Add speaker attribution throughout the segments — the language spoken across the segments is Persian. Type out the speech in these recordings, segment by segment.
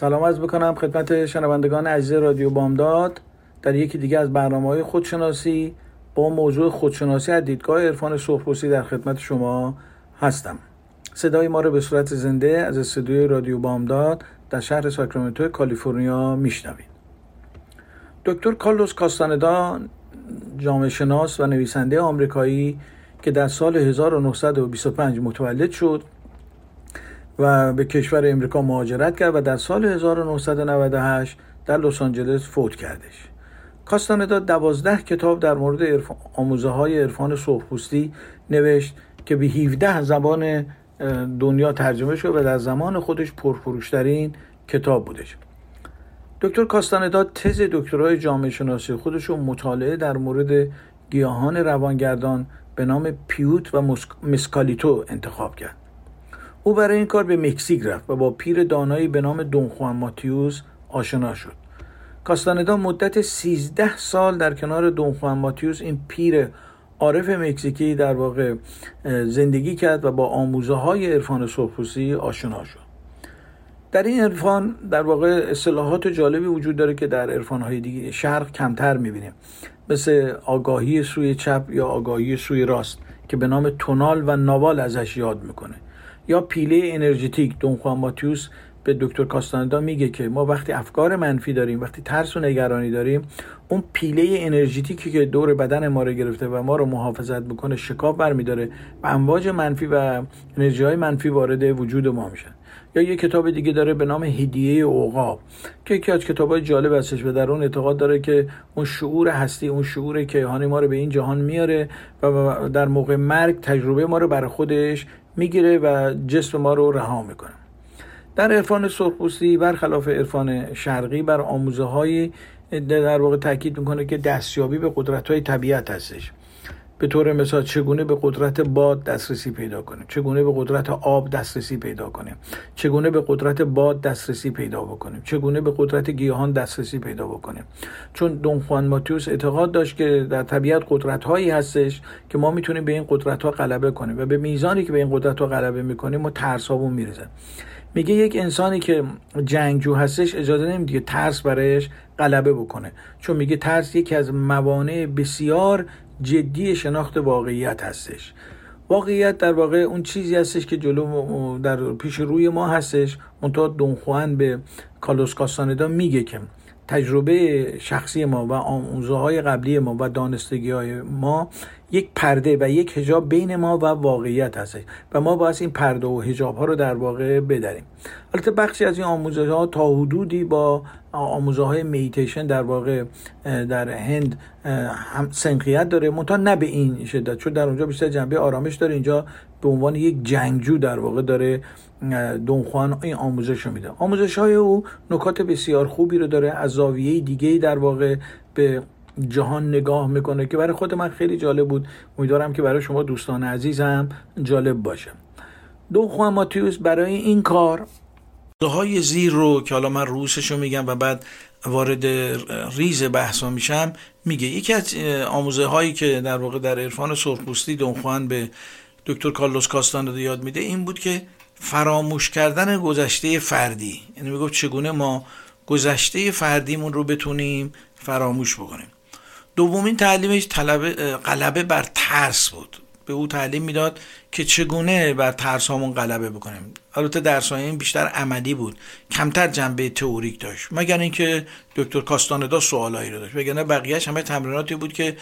Speaker 1: سلام از بکنم خدمت شنوندگان عزیز رادیو بامداد. در یکی دیگه از برنامه های خودشناسی با موضوع خودشناسی از دیدگاه عرفان سرخپوستی در خدمت شما هستم. صدای ما رو به صورت زنده از استودیوی رادیو بامداد در شهر ساکرامنتو کالیفرنیا میشنوید. دکتر کارلوس کاستاندا جامعه شناس و نویسنده آمریکایی که در سال 1925 متولد شد و به کشور امریکا مهاجرت کرد و در سال 1998 در لس آنجلس فوت کردش. کاستاندا دوازده کتاب در مورد آموزه های عرفان سرخپوستی نوشت که به 17 زبان دنیا ترجمه شد و در زمان خودش پرفروشترین کتاب بودش. دکتر کاستاندا تز دکترای جامعه شناسی خودش رو مطالعه در مورد گیاهان روانگردان به نام پیوت و مسکالیتو انتخاب کرد. او برای این کار به مکزیک رفت و با پیر دانایی به نام دون خوان ماتیوس آشنا شد. کاستاندا مدت 13 سال در کنار دون خوان ماتیوس این پیر عارف مکزیکی در واقع زندگی کرد و با آموزه های عرفان سرخپوستی آشنا شد. در این عرفان در واقع اصطلاحات جالبی وجود داره که در عرفان های دیگه شرق کمتر می‌بینیم. مثل آگاهی سوی چپ یا آگاهی سوی راست که به نام تونال و ناوال ازش یاد می‌کنه. یا پیله انرژتیک دون خوان ماتیوس به دکتر کاستاندا میگه که ما وقتی افکار منفی داریم وقتی ترس و نگرانی داریم اون پیله انرژتیکی که دور بدن ما رو گرفته و ما رو محافظت می‌کنه شکاف برمیداره و امواج منفی و انرژی های منفی وارد وجود ما میشن. یا یه کتاب دیگه داره به نام هدیه اوقاب که یکی از کتاب های جالب هستش و در اون اعتقاد داره که اون شعور هستی اون شعور کیهانی ما رو به این جهان میاره و در موقع مرگ تجربه ما رو برای خودش می‌گیره و جسم ما رو رها می‌کنه. در عرفان سرخپوستی برخلاف عرفان شرقی بر آموزه های در واقع تاکید می‌کنه که دستیابی به قدرت های طبیعت هستش. به طور مثال چگونه به قدرت باد دسترسی پیدا کنیم؟ چگونه به قدرت آب دسترسی پیدا کنیم؟ چگونه به قدرت باد دسترسی پیدا بکنیم؟ چگونه به قدرت گیاهان دسترسی پیدا بکنیم؟ چون دون خوان ماتیوس اعتقاد داشت که در طبیعت قدرت هایی هستش که ما می‌تونیم به این قدرت ها غلبه کنیم و به میزانی که به این قدرت ها غلبه می‌کنیم ما ترس هامون میرزه میگه یک انسانی که جنگجو هستش اجازه نمیده ترس برایش غلبه بکنه. چون میگه ترس یکی از موانع بسیار جدی شناخت واقعیت هستش. واقعیت در واقع اون چیزی هستش که جلو در پیش روی ما هستش. منتها دونخوان به کالوس کاستاندا میگه که تجربه شخصی ما و آموزه های قبلی ما و دانستگی های ما یک پرده و یک هجاب بین ما و واقعیت هست و ما باید این پرده و هجاب ها رو در واقع بداریم البته بخشی از این آموزه ها تا حدودی با آموزه های میتیشن در واقع در هند هم سنخیت داره. منتها نه به این شدت چون در اونجا بیشتر جنبه آرامش داره. اینجا به عنوان یک جنگجو در واقع داره دونخوان این آموزش رو میده. آموزش های او نکات بسیار خوبی رو داره از زاویه دیگه در واقع به جهان نگاه می‌کنه که برای خود من خیلی جالب بود. امیدوارم که برای شما دوستان عزیزم جالب باشه. دو خوان ماتیوس برای این کار های زیر رو که حالا من روسش رو میگم و بعد وارد ریز بحثا میشم میگه یکی از آموزه هایی که در واقع در عرفان سرخپوستی دونخوان به دکتر کارلوس کاستاندا یاد میده این بود که فراموش کردن گذشته فردی. یعنی می‌گفت چگونه ما گذشته فردیمون رو بتونیم فراموش بکنیم. دومین تعلیمش غلبه بر ترس بود. به او تعلیم می‌داد که چگونه بر ترس هامون غلبه بکنیم. البته درس این بیشتر عملی بود. کمتر جنبه تئوریک داشت. مگر اینکه دکتر کاستاندا سوالایی رو داشت. وگرنه بقیهش همه تمریناتی بود که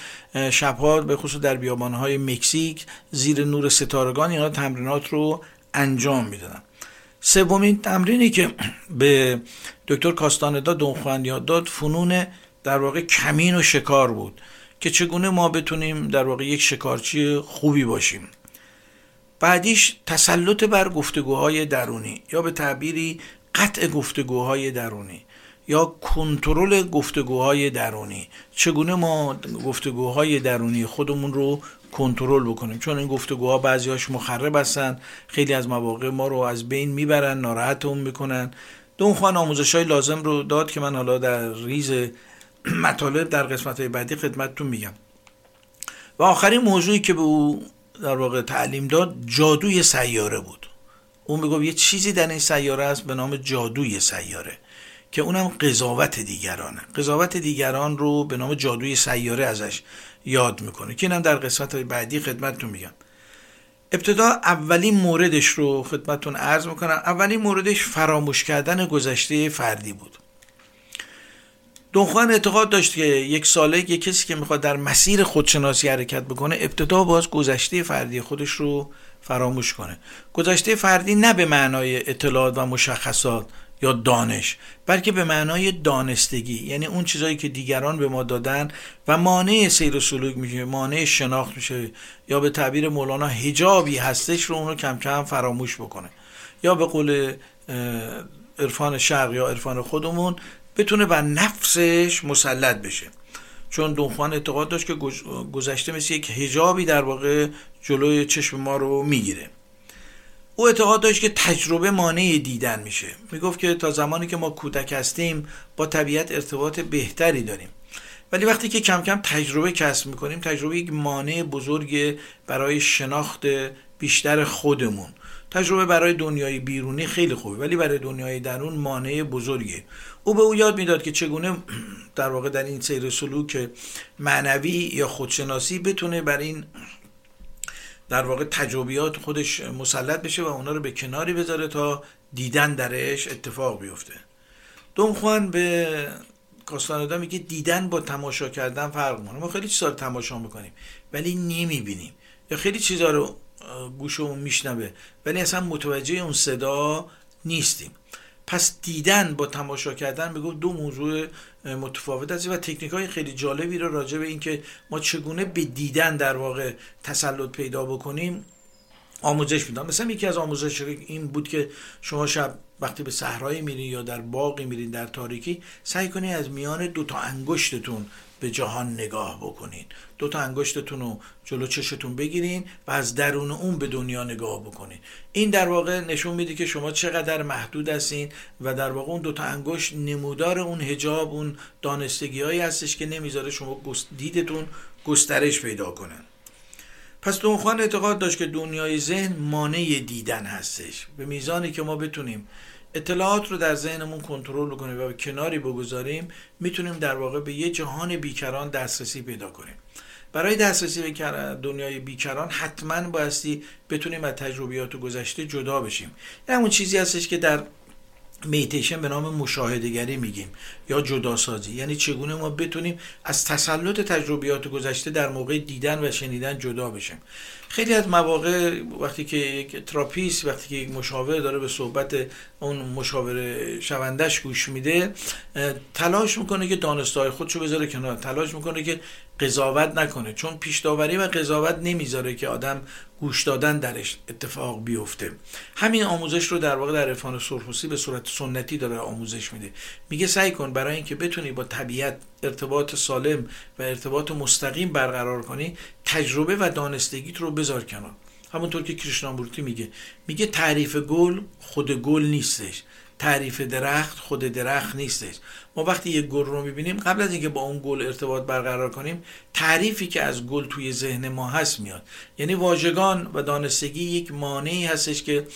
Speaker 1: شبها به خصوص در بیابانهای مکزیک زیر نور ستارگان اینا تمرینات رو انجام می‌دادن. سومین تمرینی که به دکتر کاستاندا دونخوان یاد داد فنون در واقع کمین و شکار بود که چگونه ما بتونیم در واقع یک شکارچی خوبی باشیم. بعدیش تسلط بر گفتگوهای درونی یا به تعبیری قطع گفتگوهای درونی یا کنترل گفتگوهای درونی. چگونه ما گفتگوهای درونی خودمون رو کنترل بکنیم؟ چون این گفتگوها بعضیاش مخرب هستن خیلی از مواقع ما رو از بین می‌برن ناراحتمون می‌کنن. دون خوان آموزش های لازم رو داد که من حالا در ریز مطالب در قسمت بعدی خدمتتون میگم. و آخرین موضوعی که به او در واقع تعلیم داد جادوی سیاره بود. اون می‌گفت یه چیزی در این سیاره است به نام جادوی سیاره که اونم قضاوت دیگرانه. قضاوت دیگران رو به نام جادوی سیاره ازش یاد می‌کنه. که اینم در قسمت بعدی خدمتتون میگم. ابتدا اولین موردش رو خدمتتون عرض می‌کنم. اولین موردش فراموش کردن گذشته فردی بود. دونخوان اعتقاد داشت که یک ساله یک کسی که می‌خواد در مسیر خودشناسی حرکت بکنه ابتدا باز گذشته فردی خودش رو فراموش کنه. گذشته فردی نه به معنای اطلاعات و مشخصات یا دانش بلکه به معنای دانستگی یعنی اون چیزایی که دیگران به ما دادن و مانع سیر و سلوک میشه مانع شناخت میشه. یا به تعبیر مولانا هجابی هستش رو اون رو کم کم فراموش بکنه. یا به قول عرفان شرق یا عرفان خودمون بتونه بر نفسش مسلط بشه. چون دونخوان اعتقاد داشت که گذشته مثل یک هجابی در واقع جلوی چشم ما رو می‌گیره. او اعتقاد داشت که تجربه مانع دیدن میشه. می‌گفت که تا زمانی که ما کودک هستیم با طبیعت ارتباط بهتری داریم. ولی وقتی که کم کم تجربه کسب می‌کنیم تجربه یک مانع بزرگ برای شناخت بیشتر خودمون. تجربه برای دنیای بیرونی خیلی خوبه ولی برای دنیای درون مانع بزرگه. او به او یاد می‌داد که چگونه در واقع در این سیر سلوک معنوی یا خودشناسی بتونه بر این در واقع تجربیات خودش مسلط بشه و اونا رو به کناری بذاره تا دیدن درش اتفاق بیفته. خوان به کاستاندا میگه دیدن با تماشا کردن فرق مونه ما خیلی چیزا رو تماشا می‌کنیم ولی نمی‌بینیم. یا خیلی چیزا رو گوشمون میشنوه ولی اصلا متوجه اون صدا نیستیم. پس دیدن با تماشا کردن بگو دو موضوع متفاوت است و تکنیک های خیلی جالبی رو راجع به اینکه ما چگونه به دیدن در واقع تسلط پیدا بکنیم آموزش میدم. مثلا یکی از آموزش این بود که شما شب وقتی به صحرایی میرین یا در باقی میرین در تاریکی سعی کنید از میان دو تا انگشتتون به جهان نگاه بکنین. دو تا انگشتتون رو جلو چشتون بگیرین و از درون اون به دنیا نگاه بکنین. این در واقع نشون میده که شما چقدر محدود هستین و در واقع اون دو تا انگشت نمودار اون هجاب اون دانستگی هایی هستش که نمی‌ذاره شما دیدتون گسترش پیدا کنن. پس دونخوان اعتقاد داشت که دنیای ذهن مانع دیدن هستش. به میزانی که ما بتونیم اطلاعات رو در ذهنمون کنترل کنیم و به کناری بگذاریم می‌تونیم در واقع به یه جهان بیکران دسترسی پیدا کنیم. برای دسترسی به دنیای بیکران حتما بایستی بتونیم از تجربیات گذشته جدا بشیم. همون چیزی هستش که در مدیتیشن به نام مشاهدگری میگیم یا جداسازی. یعنی چگونه ما بتونیم از تسلط تجربیات گذشته در موقع دیدن و شنیدن جدا بشیم. خیلی از مواقع وقتی که یک تراپیست وقتی که یک مشاور داره به صحبت اون مشاور شوندش گوش میده تلاش می‌کنه که دانستهای خودشو بذاره کنار. تلاش می‌کنه که قضاوت نکنه. چون پیش داوری و قضاوت نمی‌ذاره که آدم گوش دادن درش اتفاق بیفته. همین آموزش رو در واقع در عرفان سرخوسی به صورت سنتی داره آموزش میده. میگه سعی کن برای اینکه بتونی با طبیعت ارتباط سالم و ارتباط مستقیم برقرار کنی تجربه و دانستگیت رو بذار کنار. همونطور که کریشنامورتی میگه. میگه تعریف گل خود گل نیستش. تعریف درخت خود درخت نیستش. ما وقتی یک گل رو می‌بینیم قبل از اینکه با اون گل ارتباط برقرار کنیم تعریفی که از گل توی ذهن ما هست میاد. یعنی واژگان و دانستگی یک مانعی هستش که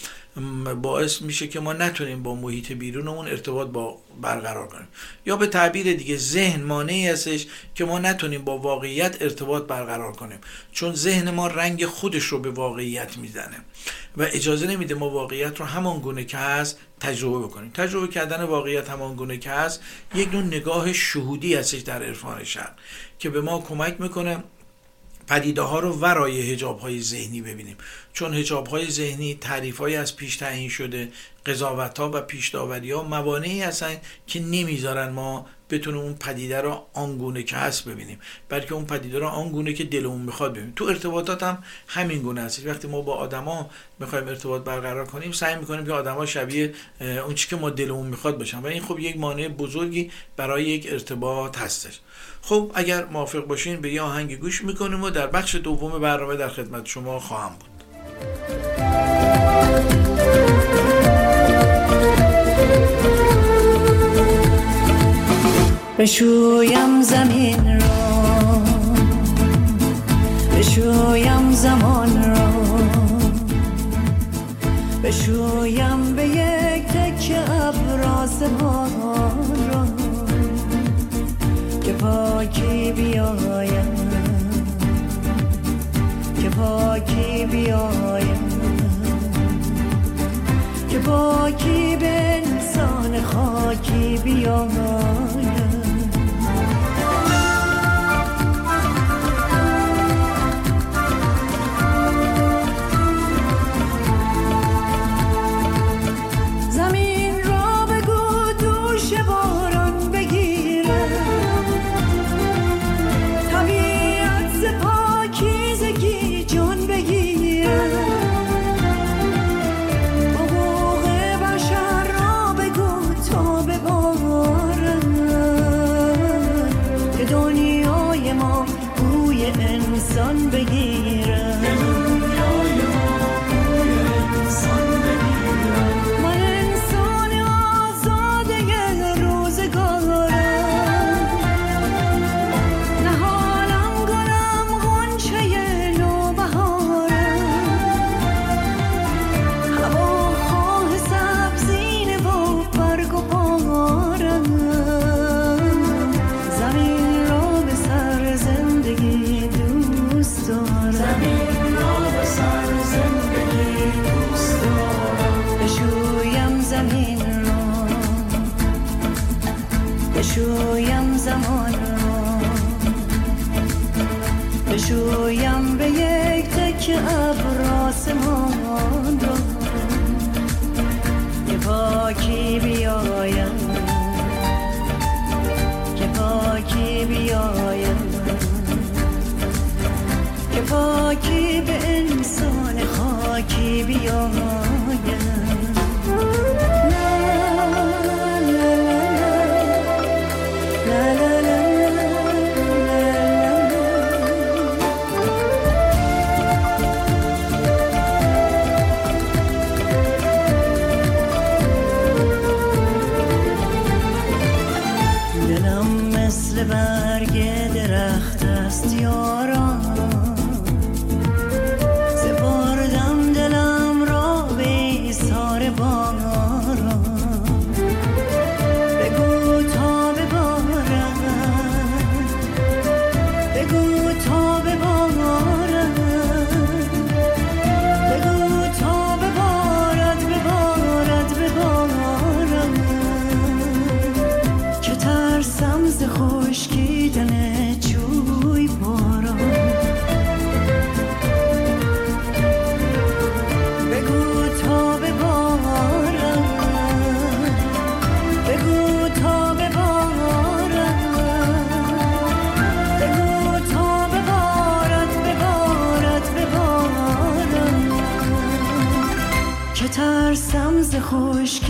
Speaker 1: باعث میشه که ما نتونیم با محیط بیرونمون ارتباط با برقرار کنیم. یا به تعبیر دیگه ذهن مانعی هستش که ما نتونیم با واقعیت ارتباط برقرار کنیم. چون ذهن ما رنگ خودش رو به واقعیت می‌زنه. و اجازه نمیده ما واقعیت رو همان گونه که هست تجربه بکنیم. تجربه کردن واقعیت همان گونه که هست یک نوع نگاه شهودی هستش در عرفان شرق که به ما کمک می‌کنه پدیده ها رو ورای هجاب های ذهنی ببینیم. چون هجاب های ذهنی تعریف های از پیش تعیین شده قضاوت ها و پیش ها موانعی هستن که نمی‌ذارن ما بتونیم اون پدیده رو آنگونه که هست ببینیم. بلکه اون پدیده رو آنگونه که دلمون می‌خواد ببینیم. تو ارتباطات هم همین گونه هست. وقتی ما با آدما می‌خوایم ارتباط برقرار کنیم سعی می‌کنیم که آدما شبیه اون چی که ما دلمون می‌خواد باشن و این خب یک مانع بزرگی برای یک ارتباط هستش. خب اگر موافق باشین به یه آهنگ گوش می‌کنیم و در بخش دوم برنامه در خدمت شما خواهم بود.
Speaker 2: بشویم زمین را. بشویم زمان را. بشویم به یک تک را که پاکی بیایم. که پاکی بیایم. که پاکی به انسان خاکی بیایم.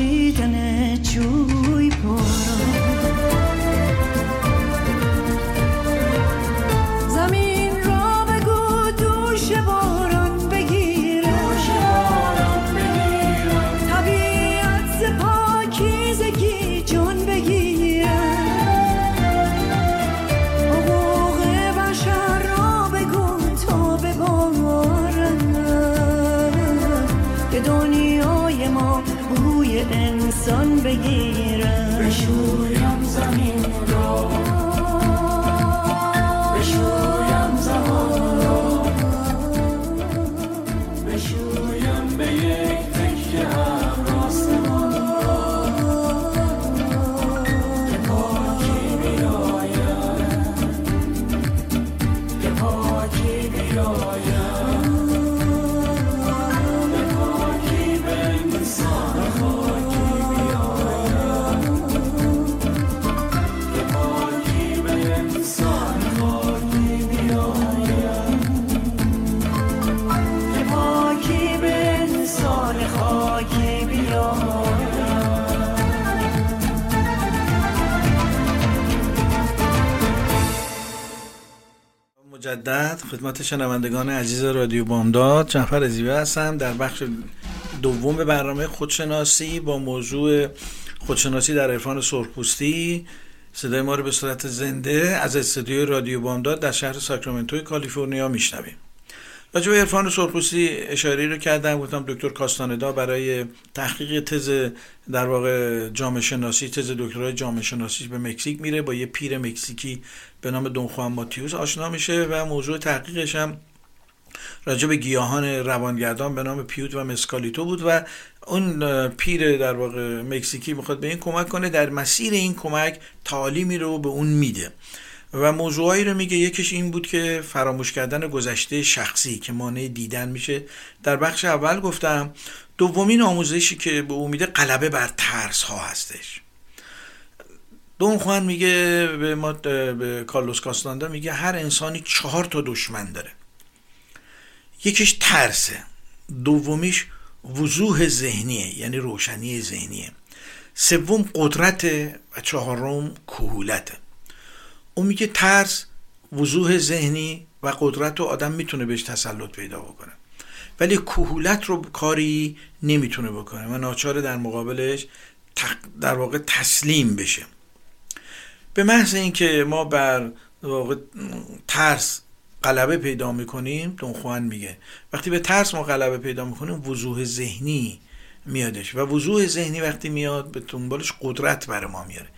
Speaker 3: keep
Speaker 1: مجدد خدمت شنوندگان عزیز رادیو بامداد. جعفر زیبه هستم. در بخش دوم برنامه خودشناسی با موضوع خودشناسی در عرفان سرخپوستی صدای ما رو به صورت زنده از استودیوی رادیو بامداد در شهر ساکرامنتو کالیفرنیا میشنویم. راجع به عرفان سرخپوستی اشاره رو کردم گفتم دکتر کاستاندا برای تحقیق تز در واقع جامعه شناسی تز دکترای جامعه شناسی به مکزیک میره با یه پیر مکزیکی به نام دون خوان ماتیوس آشنا میشه و موضوع تحقیقش هم راجع به گیاهان روانگردان به نام پیوت و مسکالیتو بود و اون پیر در واقع مکزیکی می‌خواد به این کمک کنه در مسیر این کمک تعالیمی رو به اون میده. و موضوعایی رو میگه. یکیش این بود که فراموش کردن گذشته شخصی که مانع دیدن میشه. در بخش اول گفتم دومین آموزشی که به او میده غلبه بر ترس ها هستش. دون خوان میگه به, ما به کارلوس کاستاندا میگه هر انسانی چهار تا دشمن داره. یکیش ترسه. دومیش وضوح ذهنیه یعنی روشنی ذهنیه. سوم قدرت و چهارم کهولته. اون میگه ترس وضوح ذهنی و قدرت رو آدم می‌تونه بهش تسلط پیدا بکنه. ولی کهولت رو کاری نمی‌تونه بکنه و ناچار در مقابلش در واقع تسلیم بشه. به محض اینکه ما بر واقع ترس غلبه پیدا می‌کنیم دونخوان میگه. وقتی به ترس ما غلبه پیدا می‌کنیم وضوح ذهنی میادش و وضوح ذهنی وقتی میاد به دنبالش قدرت بر ما میاره.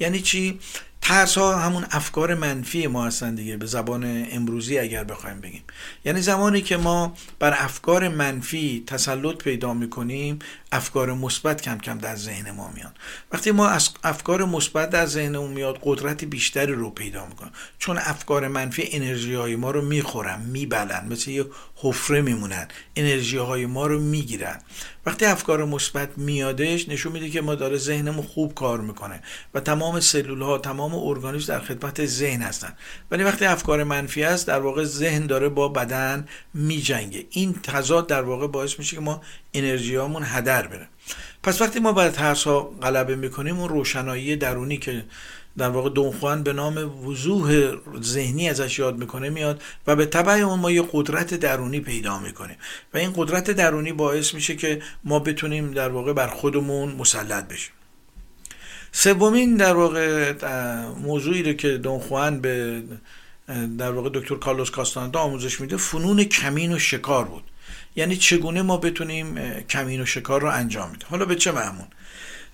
Speaker 1: یعنی چی؟ ترس ها همون افکار منفی ما هستن دیگه به زبان امروزی اگر بخوایم بگیم. یعنی زمانی که ما بر افکار منفی تسلط پیدا می‌کنیم افکار مثبت کم کم در ذهن ما میاد وقتی ما از افکار مثبت در ذهنمون میاد قدرت بیشتری رو پیدا می‌کنیم چون افکار منفی انرژی های ما رو می‌خورن میبلن. مثل یه حفره میمونن. انرژی های ما رو می‌گیرن. وقتی افکار مثبت میادش نشون میده که ما داره ذهنمون خوب کار می‌کنه و تمام سلول ها تمام ارگانیسم در خدمت ذهن هستن. ولی وقتی افکار منفی است در واقع ذهن داره با بدن میجنگه. این تضاد در واقع باعث میشه که ما انرژیامون هدر بره. پس وقتی ما بر ترس ها غلبه می‌کنیم اون روشنایی درونی که در واقع دونخوان به نام وضوح ذهنی ازش یاد می‌کنه میاد و به طبع اون ما یه قدرت درونی پیدا می‌کنیم و این قدرت درونی باعث میشه که ما بتونیم در واقع بر خودمون مسلط بشیم. سومین در واقع موضوعی رو که دونخوان به در واقع دکتر کارلوس کاستاندا آموزش میده فنون کمین و شکار بود. یعنی چگونه ما بتونیم کمین و شکار رو انجام میده حالا به چه معمون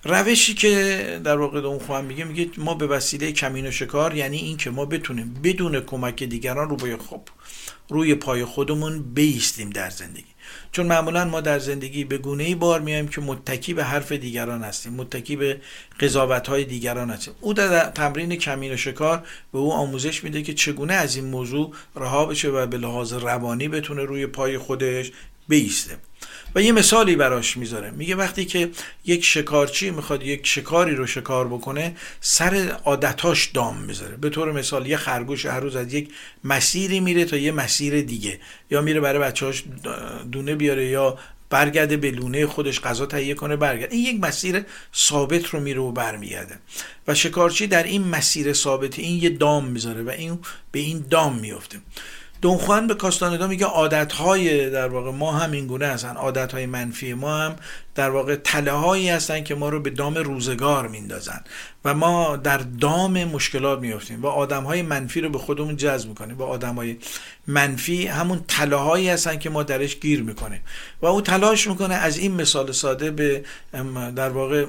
Speaker 1: روشی که در واقع اون خواهم میگه میگه ما به وسیله کمین و شکار یعنی این که ما بتونیم بدون کمک دیگران رو روی خب روی پای خودمون بیستیم در زندگی. چون معمولا ما در زندگی به گونه ای بار میایم که متکی به حرف دیگران هستیم متکی به قضاوت های دیگران هستیم. او در تمرین کمین و شکار به او آموزش میده که چگونه از این موضوع رها بشه و به لحاظ روانی بتونه روی پای خودش بیسته. و یه مثالی براش می‌ذاره. میگه وقتی که یک شکارچی می‌خواد یک شکاری رو شکار بکنه سر عادتاش دام می‌ذاره. به طور مثال یه خرگوش هر روز از یک مسیری میره تا یه مسیر دیگه. یا میره برای بچهاش دونه بیاره یا برگرده به لونه خودش غذا تهیه کنه برگرده. این یک مسیر ثابت رو میره و برمیگرده. و شکارچی در این مسیر ثابت این یه دام می‌ذاره و این به این دام میفته. دونخوان به کاستاندا میگه عادتهای در واقع ما هم این گونه هستن. عادتهای منفی ما هم در واقع تله هایی هستن که ما رو به دام روزگار میندازن. و ما در دام مشکلات میفتیم و آدم های منفی رو به خودمون جذب می‌کنیم و آدم های منفی همون تله هایی هستن که ما درش گیر می‌کنیم. و او تلاش می‌کنه از این مثال ساده به در واقع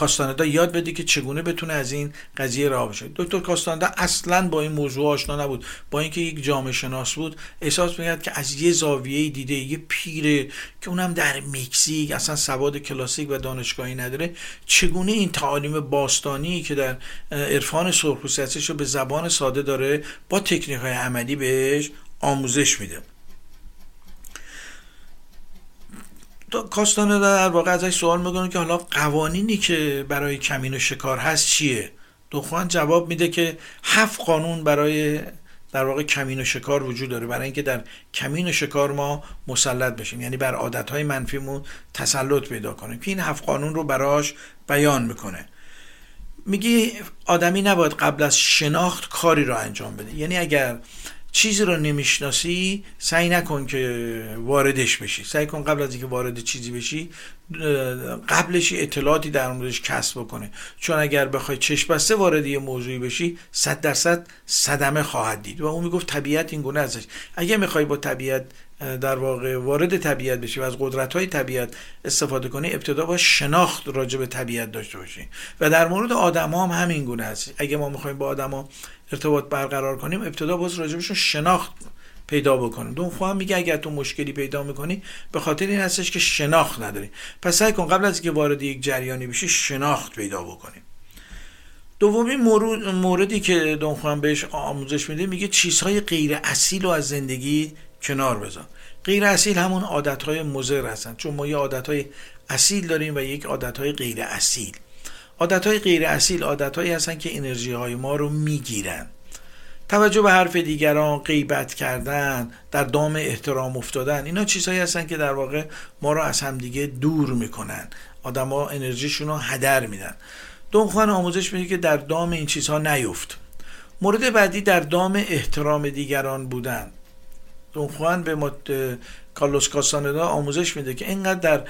Speaker 1: کاستاندا یاد بده که چگونه بتونه از این قضیه راه بشه. دکتر کاستاندا اصلا با این موضوع آشنا نبود. با اینکه یک جامعه شناس بود احساس می‌کرد که از یه زاویه دیده یه پیره که اونم در مکزیک اصلا سواد کلاسیک و دانشگاهی نداره چگونه این تعالیم باستانی که در عرفان سرخپوستی رو به زبان ساده داره با تکنیک های عملی بهش آموزش میده. کاستانه در واقع ازش سوال می‌کنه که حالا قوانینی که برای کمین و شکار هست چیه؟ دخوان جواب میده که هفت قانون برای در واقع کمین و شکار وجود داره برای اینکه در کمین و شکار ما مسلط بشیم. یعنی بر عادتهای منفیمون تسلط پیدا کنیم که این هفت قانون رو براش بیان می‌کنه. میگی آدمی نباید قبل از شناخت کاری رو انجام بده. یعنی اگر چیزی رو نمی‌شناسی سعی نکن که واردش بشی. سعی کن قبل از اینکه وارد چیزی بشی قبلش اطلاعاتی در موردش کسب بکنه. چون اگر بخوای چشم بسته وارد یه موضوعی بشی صد درصد صدمه خواهد دید. و اون می‌گفت طبیعت این گونه ازش. اگه می‌خوای با طبیعت در واقع وارد طبیعت بشی و از قدرت های طبیعت استفاده کنی ابتدا با شناخت راجع به طبیعت داشته باشی. و در مورد آدم هم همین گونه است. اگه ما می‌خوایم با آدما ارتباط برقرار کنیم ابتدا باز راجبشون شناخت پیدا بکنیم. دون خواهم میگه اگر تو مشکلی پیدا می‌کنی به خاطر این هستش که شناخت نداری. پس سعی کن قبل از اینکه وارد یک جریانی بشی شناخت پیدا بکنیم. دومین موردی که دون خواهم بهش آموزش میده میگه چیزهای غیر اصیل رو از زندگی کنار بذار. غیر اصیل همون عادتهای مضر هستن. چون ما یه عادتهای اصیل داریم و یک عادتهای غیر اصیل. عادتهای غیر اصیل عادتهایی هستن که انرژی های ما رو می‌گیرن. توجه به حرف دیگران غیبت کردن در دام احترام افتادن اینا چیزهایی هستن که در واقع ما رو از همدیگه دور می‌کنن. آدما انرژیشون رو هدر میدن. دونخوان آموزش میده که در دام این چیزها نیفت. مورد بعدی در دام احترام دیگران بودن. دونخوان به کارلوس کاساندا آموزش میده که اینقدر در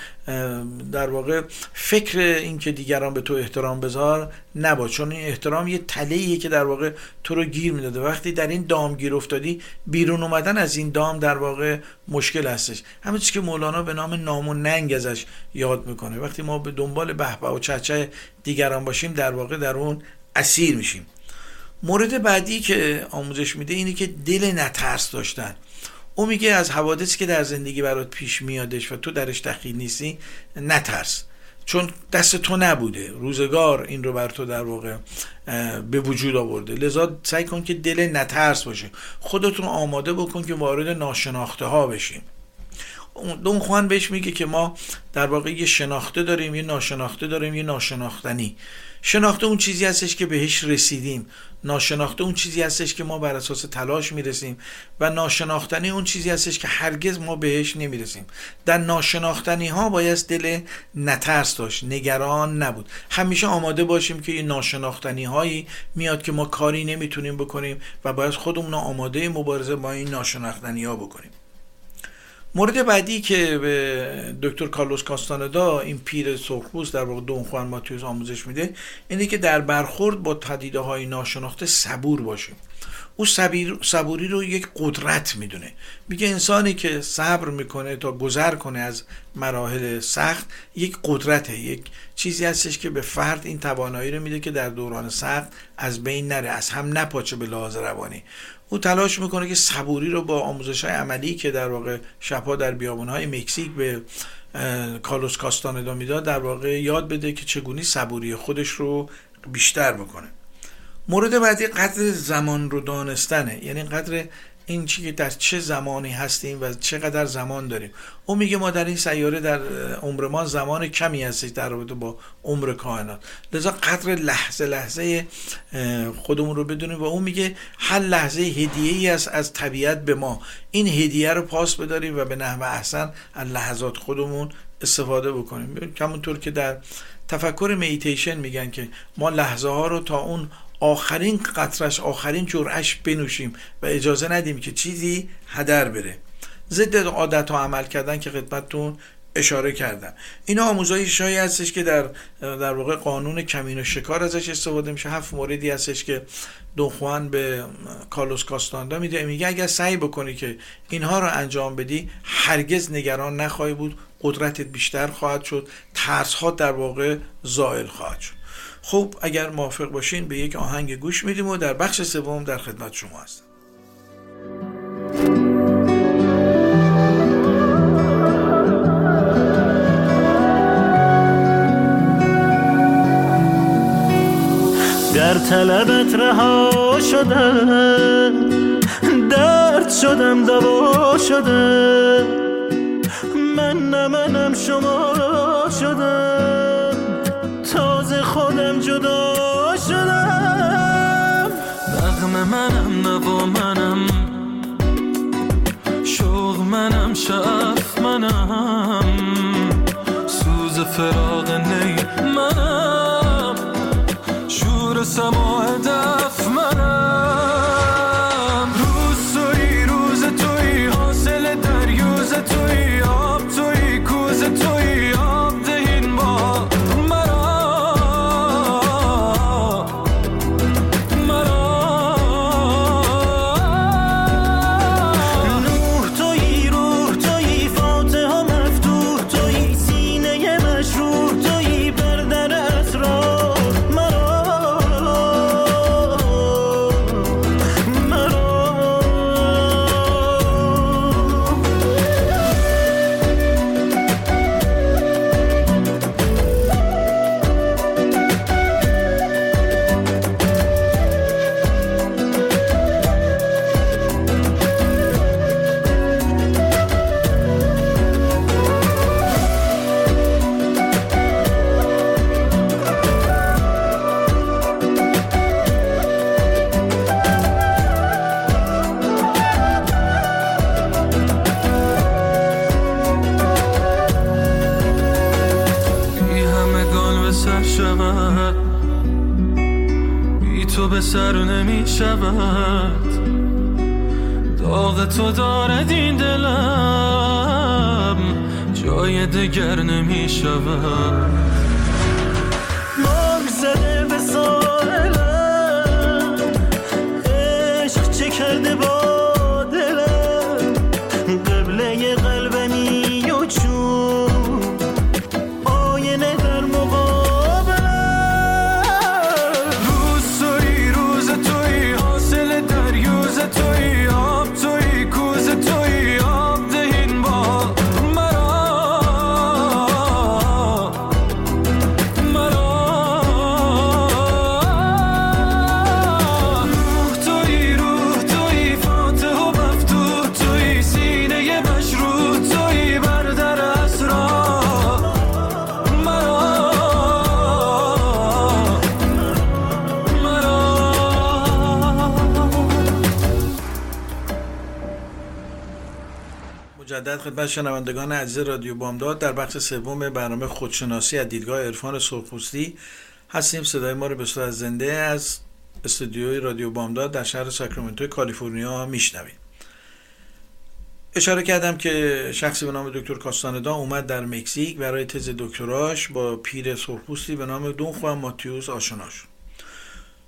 Speaker 1: در واقع فکر اینکه دیگران به تو احترام بذار نباش. چون این احترام یه تله که در واقع تو رو گیر می‌داده. وقتی در این دام گیر افتادی بیرون اومدن از این دام در واقع مشکل هستش. همه چیزی که مولانا به نام نام و ننگ ازش یاد می‌کنه. وقتی ما به دنبال بهبه و چهچه دیگران باشیم در واقع در اون اسیر میشیم. مورد بعدی که آموزش میده اینه که دل نترس داشتن. او میگه از حوادثی که در زندگی برات پیش میادش و تو درش دخیل نیستی نترس. چون دست تو نبوده. روزگار این رو بر تو در واقع به وجود آورده. لذا سعی کن که دل نترس باشه. خودتون آماده بکن که وارد ناشناخته ها بشیم دون خوان بهش میگه که ما در واقع یه شناخته داریم یه ناشناخته داریم یه ناشناختنی. شناخته اون چیزی هستش که بهش رسیدیم. ناشناخته اون چیزی هستش که ما بر اساس تلاش می‌رسیم و ناشناختنی اون چیزی هستش که هرگز ما بهش نمی‌رسیم. در ناشناختنی ها باید دل نترس داشت نگران نبود. همیشه آماده باشیم که این ناشناختنی هایی میاد که ما کاری نمی‌تونیم بکنیم و باید خودمون آماده مبارزه با این ناشناختنی ها بکنیم. مورد بعدی که دکتر کارلوس کاستاندا این پیر سرخپوست در واقع دون خوان ماتیوس آموزش میده اینه که در برخورد با پدیده های ناشناخته صبور باشیم او صبوری رو یک قدرت می‌دونه. میگه انسانی که صبر می‌کنه تا گذر کنه از مراحل سخت یک قدرته یک چیزی هستش که به فرد این توانایی رو میده که در دوران سخت از بین نره از هم نپاچه به لحاظ روانی. او تلاش می‌کنه که صبوری رو با آموزش های عملی که در واقع شبها در بیابون های مکزیک به کالوس کاستاندا می‌داد در واقع یاد بده که چگونی صبوری خودش رو بیشتر بکنه. مورد بعدی قدر زمان رو دانستنه یعنی قدر این چی که در چه زمانی هستیم و چقدر زمان داریم. او میگه ما در این سیاره در عمر ما زمان کمی هستش در رابطه با عمر کائنات. لذا قدر لحظه لحظه خودمون رو بدونیم و اون میگه هر لحظه هدیه ای است از طبیعت به ما. این هدیه رو پاس بداریم و به نحو احسن از لحظات خودمون استفاده بکنیم. همونطور که در تفکر میتیشن میگن که ما لحظه ها رو تا اون آخرین قطرش آخرین جرعش بنوشیم و اجازه ندیم که چیزی هدر بره. ضد عادت ها عمل کردن که خدمتتون اشاره کردم. اینا آموزایش هایی هستش که در در واقع قانون کمین و شکار ازش استفاده میشه. هفت موردی هستش که دونخوان به کارلوس کاستاندا میده. میگه اگر سعی بکنی که اینها رو انجام بدی هرگز نگران نخواهی بود. قدرتت بیشتر خواهد شد. ترس ها در واقع زائل خواهد شد. خب اگر موافق باشین به یک آهنگ گوش میدیم و در بخش سوم در خدمت شما هستم.
Speaker 3: در طلبت رها شده درد شدم دوا شده من نمنم شما فراغ نی منم شور سماع دف منم. به سر نمی شود داغ تو دارد این دلم. جای دگر نمی شود
Speaker 1: خدمت شنوندگان عزیز رادیو بامداد. در بخش سوم برنامه خودشناسی از دیدگاه عرفان سرخپوستی هستیم. صدای ما رو به صورت زنده از استودیوی رادیو بامداد در شهر ساکرامنتو کالیفرنیا میشنوید. اشاره کردم که شخصی به نام دکتر کاستاندا اومد در مکزیک. برای تز دکتراش با پیر سرخپوستی به نام دون خوان ماتیوس آشنا شد.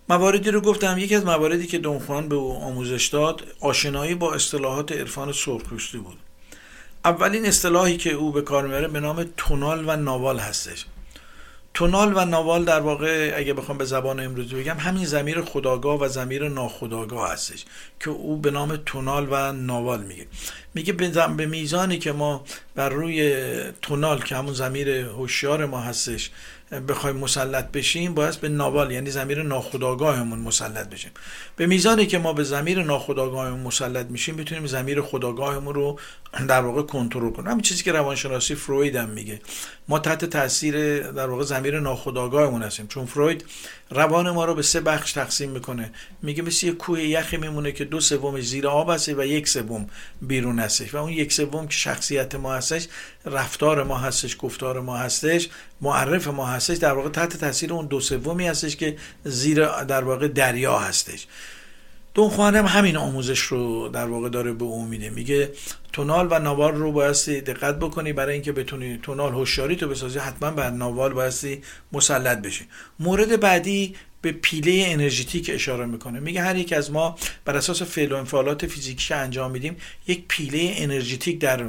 Speaker 1: مواردی رو گفتم. یکی از مواردی که دون خوان به او آموزش داد آشنایی با اصطلاحات عرفان سرخپوستی بود. اولین اصطلاحی که او به کار می‌بره به نام تونال و ناوال هستش. تونال و ناوال در واقع اگه بخوام به زبان امروزی بگم همین زمیر خداگاه و زمیر ناخداگاه هستش که او به نام تونال و ناوال میگه. میگه به میزانی که ما بر روی تونال که همون زمیر هوشیار ما هستش بخوایم مسلط بشیم باید به ناوال یعنی زمیر ناخداگاهمون مسلط بشیم. به میزانی که ما به زمیر ناخداگاهمون مسلط میشیم می‌تونیم زمیر خداگاهمون رو در واقع کنترل کنیم. همین چیزی که روانشناسی فروید هم میگه. ما تحت تاثیر در واقع زمیر ناخداگاهمون هستیم. چون فروید روان ما رو به سه بخش تقسیم می‌کنه. میگه مثل یه کوه یخی میمونه که دو سومش زیر آب هست و یک سوم بیرون هستش و اون یک سوم که شخصیت ما هستش رفتار ما هستش گفتار ما هستش معرف ما هستش در واقع تحت تاثیر اون دو سومی هستش که زیر در واقع دریا هستش. دون خوانم همین آموزش رو در واقع داره به اون میده. میگه تونال و نوال رو بایستی دقت بکنی برای اینکه بتونی تونال هوشیاری تو بسازی حتما بر نوال بایستی مسلط بشی. مورد بعدی به پیله انرژتیک اشاره می‌کنه. میگه هر یک از ما بر اساس فعل و انفعالات فیزیکی که انجام میدیم یک پیله انرژتیک در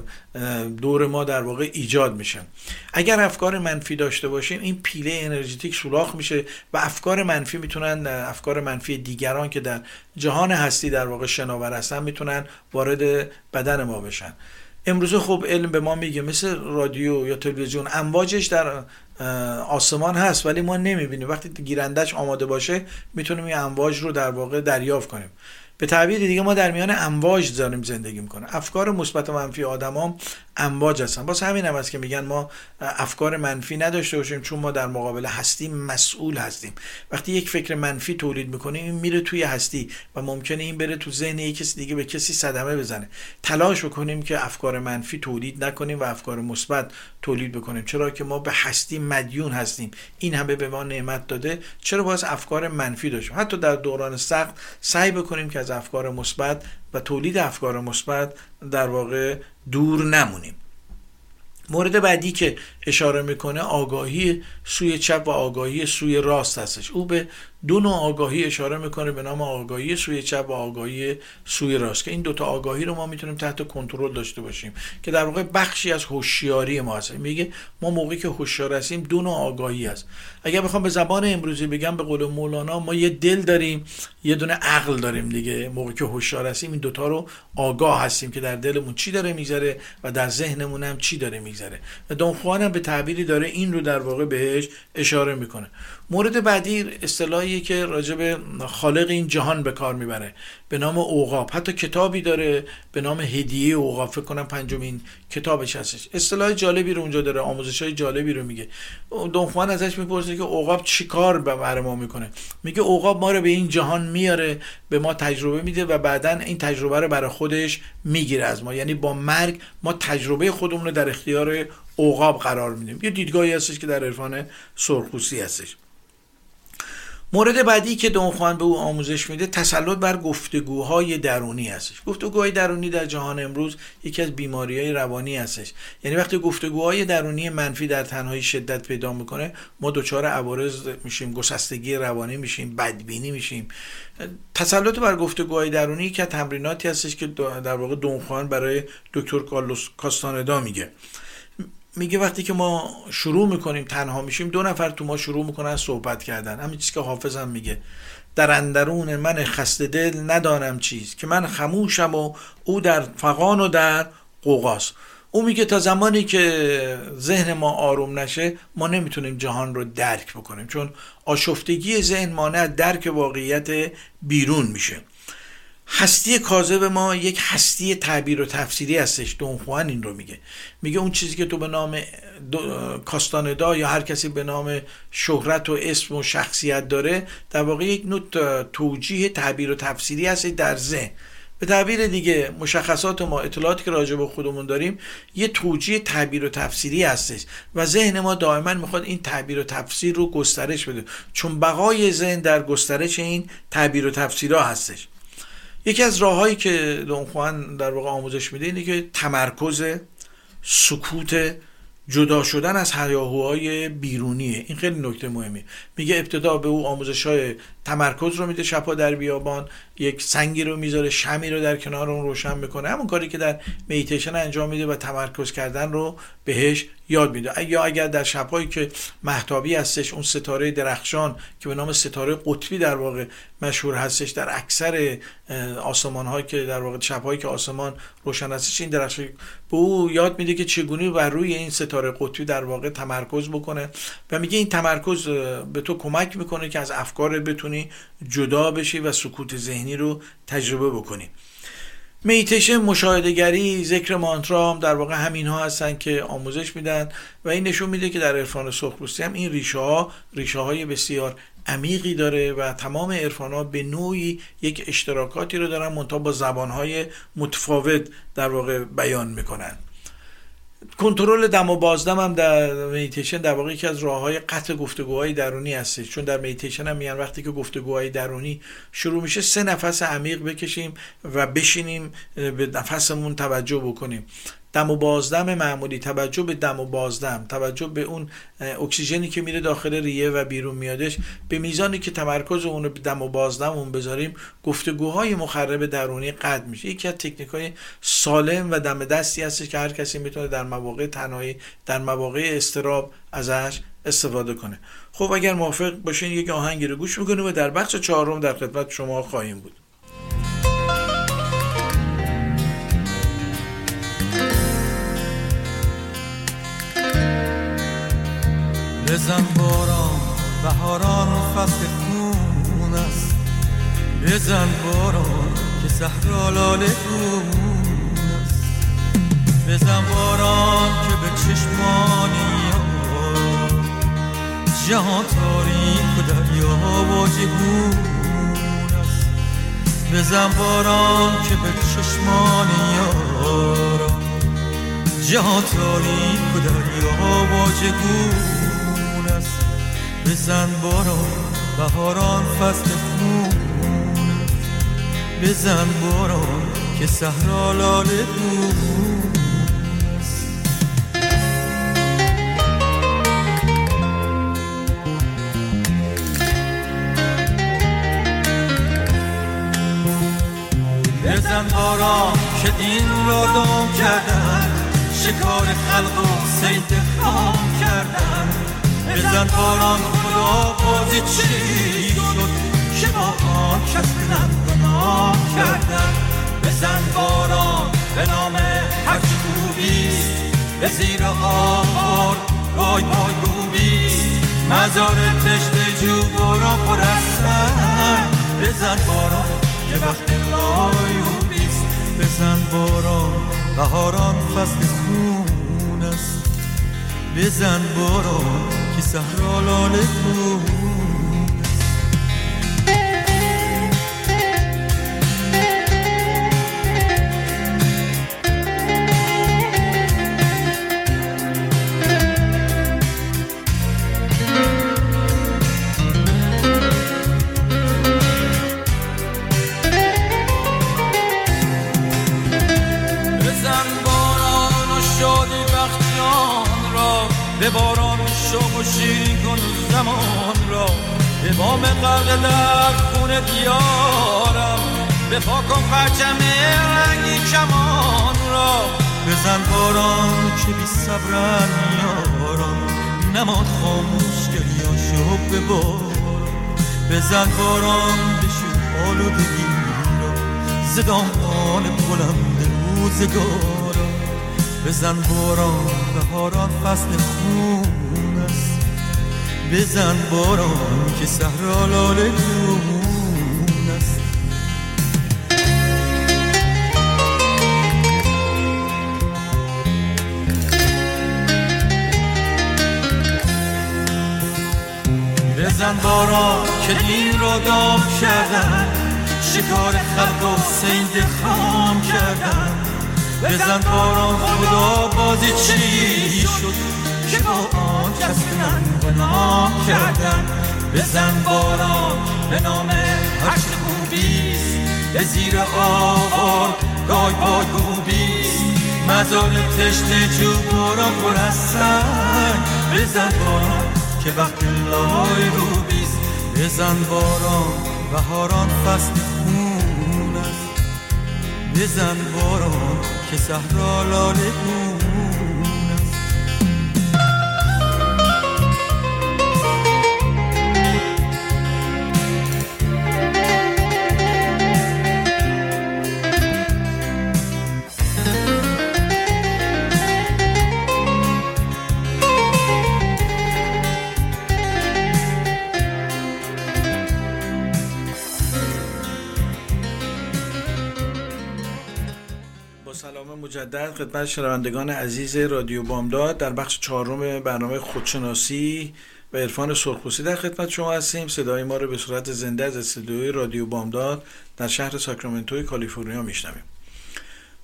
Speaker 1: دور ما در واقع ایجاد میشه. اگر افکار منفی داشته باشیم این پیله انرژتیک سوراخ میشه و افکار منفی می‌تونن افکار منفی دیگران که در جهان هستی در واقع شناور هستن می‌تونن وارد بدن ما بشن. امروزه خب علم به ما میگه مثل رادیو یا تلویزیون امواجش در آسمان هست ولی ما نمی‌بینیم. وقتی گیرندش آماده باشه می‌تونیم این امواج رو در واقع دریافت کنیم. به تعبیر دیگه ما در میان امواج داریم زندگی می‌کنه افکار مثبت و منفی آدما امواج هستن. باز همین هم هست که میگن ما افکار منفی نداشته باشیم چون ما در مقابل هستی مسئول هستیم. وقتی یک فکر منفی تولید می‌کنیم این میره توی هستی و ممکنه این بره تو ذهن یک کسی دیگه به کسی صدمه بزنه. تلاش بکنیم که افکار منفی تولید نکنیم و افکار مثبت تولید بکنیم. چرا که ما به هستی مدیون هستیم. این همه به ما نعمت داده. چرا باز افکار منفی داشتیم؟ حتی در دوران سخت سعی بکنیم که از افکار مثبت و تولید افکار مثبت در واقع دور نمونیم. مورد بعدی که اشاره می‌کنه آگاهی سوی چپ و آگاهی سوی راست هستش. او به دو نوع آگاهی اشاره می‌کنه به نام آگاهی سوی چپ و آگاهی سوی راست که این دوتا آگاهی رو ما می‌تونیم تحت کنترل داشته باشیم که در واقع بخشی از هوشیاری ما هست. میگه ما موقعی که هوشیار هستیم دو نوع آگاهی هست. اگر بخوام به زبان امروزی بگم به قول مولانا ما یه دل داریم یه دونه عقل داریم دیگه. موقعی که هوشیار هستیم این دوتا رو آگاه هستیم که در دلمون چی داره میگذره و در ذهنمون هم چی داره میگذره. و دون خوان هم به تعبیری داره این رو در واقع بهش اشاره می‌کنه. مورد بعدی اصطلاحی که راجع به خالق این جهان به کار می‌بره. به نام اوقاب حتی کتابی داره به نام هدیه اوقاب فکر کنم پنجمین کتابش هستش. اصطلاح جالبی رو اونجا داره. آموزش های جالبی رو میگه. دونخوان ازش می‌پرسه که اوقاب چیکار به برای ما می‌کنه. میگه اوقاب ما رو به این جهان میاره به ما تجربه میده و بعدا این تجربه رو برای خودش می‌گیره از ما. یعنی با مرگ ما تجربه خودمون رو در اختیار اوقاب قرار میدیم. یه دیدگاهی هستش که در عرفان سرخوسی هستش. مورد بعدی که دونخوان به او آموزش میده تسلط بر گفتگوهای درونی هستش. گفتگوهای درونی در جهان امروز یکی از بیماری های روانی هستش. یعنی وقتی گفتگوهای درونی منفی در تنهایی شدت پیدا می‌کنه ما دچار عوارض میشیم گسستگی روانی میشیم بدبینی میشیم. تسلط بر گفتگوهای درونی که تمریناتی هستش که در واقع دونخوان برای دکتر کارلوس کاستاندا میگه. میگه وقتی که ما شروع می‌کنیم تنها میشیم دو نفر تو ما شروع می‌کنن صحبت کردن. همین چیزی که حافظم میگه. در اندرون من خسته دل ندانم چیز که من خموشم و او در فقان و در قوقاست او میگه تا زمانی که ذهن ما آروم نشه ما نمی‌تونیم جهان رو درک بکنیم. چون آشفتگی ذهن مانع درک واقعیت بیرون میشه. هستی کاذب ما یک هستی تعبیر و تفسیری هستش. دونخوان این رو میگه. میگه اون چیزی که تو به نام کاستاندا یا هر کسی به نام شهرت و اسم و شخصیت داره در واقع یک نوع توجیه تعبیر و تفسیری هست در ذهن. به تعبیر دیگه مشخصات ما اطلاعاتی که راجع به خودمون داریم یه توجیه تعبیر و تفسیری هستش. و ذهن ما دائما می‌خواد این تعبیر و تفسیر رو گسترش بده. چون بقای ذهن در گسترش این تعبیر و تفسیرها هستش. یکی از راههایی که دونخوان در واقع آموزش میده اینه که تمرکز سکوت جدا شدن از هیاهوهای بیرونیه. این خیلی نکته مهمیه. میگه ابتدا به او آموزش های تمرکز رو میده شپا در بیابان یک سنگی رو می‌ذاره شمی رو در کنار اون روشن می‌کنه. همون کاری که در میتیشن انجام میده و تمرکز کردن رو بهش یاد میده. یا اگر در شبهایی که محتابی هستش اون ستاره درخشان که به نام ستاره قطبی در واقع مشهور هستش در اکثر آسمان هایی که در واقع شبهایی که آسمان روشن هستش این درخشان به او یاد میده که چگونه بر روی این ستاره قطبی در واقع تمرکز بکنه. و میگه این تمرکز به تو کمک می‌کنه که از افکار بتونی جدا بشی و سکوت ذهنی رو تجربه بکنی. میتیشن مشاهدهگری ذکر مانترام در واقع همین ها هستن که آموزش میدن و این نشون میده که در عرفان سرخپوستی هم این ریشه ها ریشه های بسیار عمیقی داره و تمام عرفان ها به نوعی یک اشتراکاتی رو دارن منتها با زبان های متفاوت در واقع بیان می‌کنن. کنترل دم و بازدم هم در میتیشن در واقع یکی از راه های قطع گفتگوهای درونی هستش. چون در میتیشن هم میگن وقتی که گفتگوهای درونی شروع میشه سه نفس عمیق بکشیم و بشینیم به نفسمون توجه بکنیم. دم و بازدم معمولی توجه به دم و بازدم توجه به اون اکسیژنی که میره داخل ریه و بیرون میادش به میزانی که تمرکز اون رو به دم و بازدم اون بذاریم گفتگوهای مخرب درونی قد میشه. یکی از تکنیک های سالم و دم دستی هستش که هر کسی می‌تونه در مواقع تنهایی در مواقع استراب ازش استفاده کنه. خب اگر موافق باشین یک آهنگی رو گوش می‌کنیم و در بخش چهارم در خدمت شما خواهیم بود.
Speaker 3: بزن باران بهاران فصل خون است. بزن باران که صحرا لاله است. بزن باران که به چشمانی جهان تاریک و دریا و جهون است. بزن باران که به چشمانی جهان تاریک و دریا و جهون بزن باران بهاران فصل خون. بزن باران که صحرا لاله بزن باران که دین را دام کردن شکار خلق و سید خام کردن. بزن باران خدا بازی چی شد؟ که آن کس گناه کردن. بزن باران به نام هر خوبیست به زیر آهار پای پای روبیست مزار تشت جو باران پر بزن باران یه وقت لایوبیست بزن باران بهاران فصل خون است. بزن باران صحرا لاله جان شیرین کن زمان را. به بام غرق در خون دیارم. به کن پرچم رنگی کمان را. بزن باران که بی صبرن یارم نماد خاموش گریاشو به باران. بزن باران بشو آلودگی را. زدان بلند روزگارا. بزن باران بهاران فصل خون بزن باران که صحرا لاله گون است. بزن باران که دین رو دام کردن شکار خلق و سید خام کردن. بزن باران خدا بازی چی شد؟ با کس به نام کردن. بزن باران به نام هرچه خوبیست به زیر آوار گای پای خوبیست مزار تشت جو باران پر از سنگ. بزن باران که وقت لای روبیست بزن باران بهاران فصل خون است. بزن باران که صحرا لاله
Speaker 1: مجدد خدمت شنوندگان عزیز رادیو بامداد در بخش چهارم برنامه خودشناسی و عرفان سرخپوستی در خدمت شما هستیم. صدای ما رو به صورت زنده از استودیوی رادیو بامداد در شهر ساکرامنتوی کالیفرنیا میشنویم.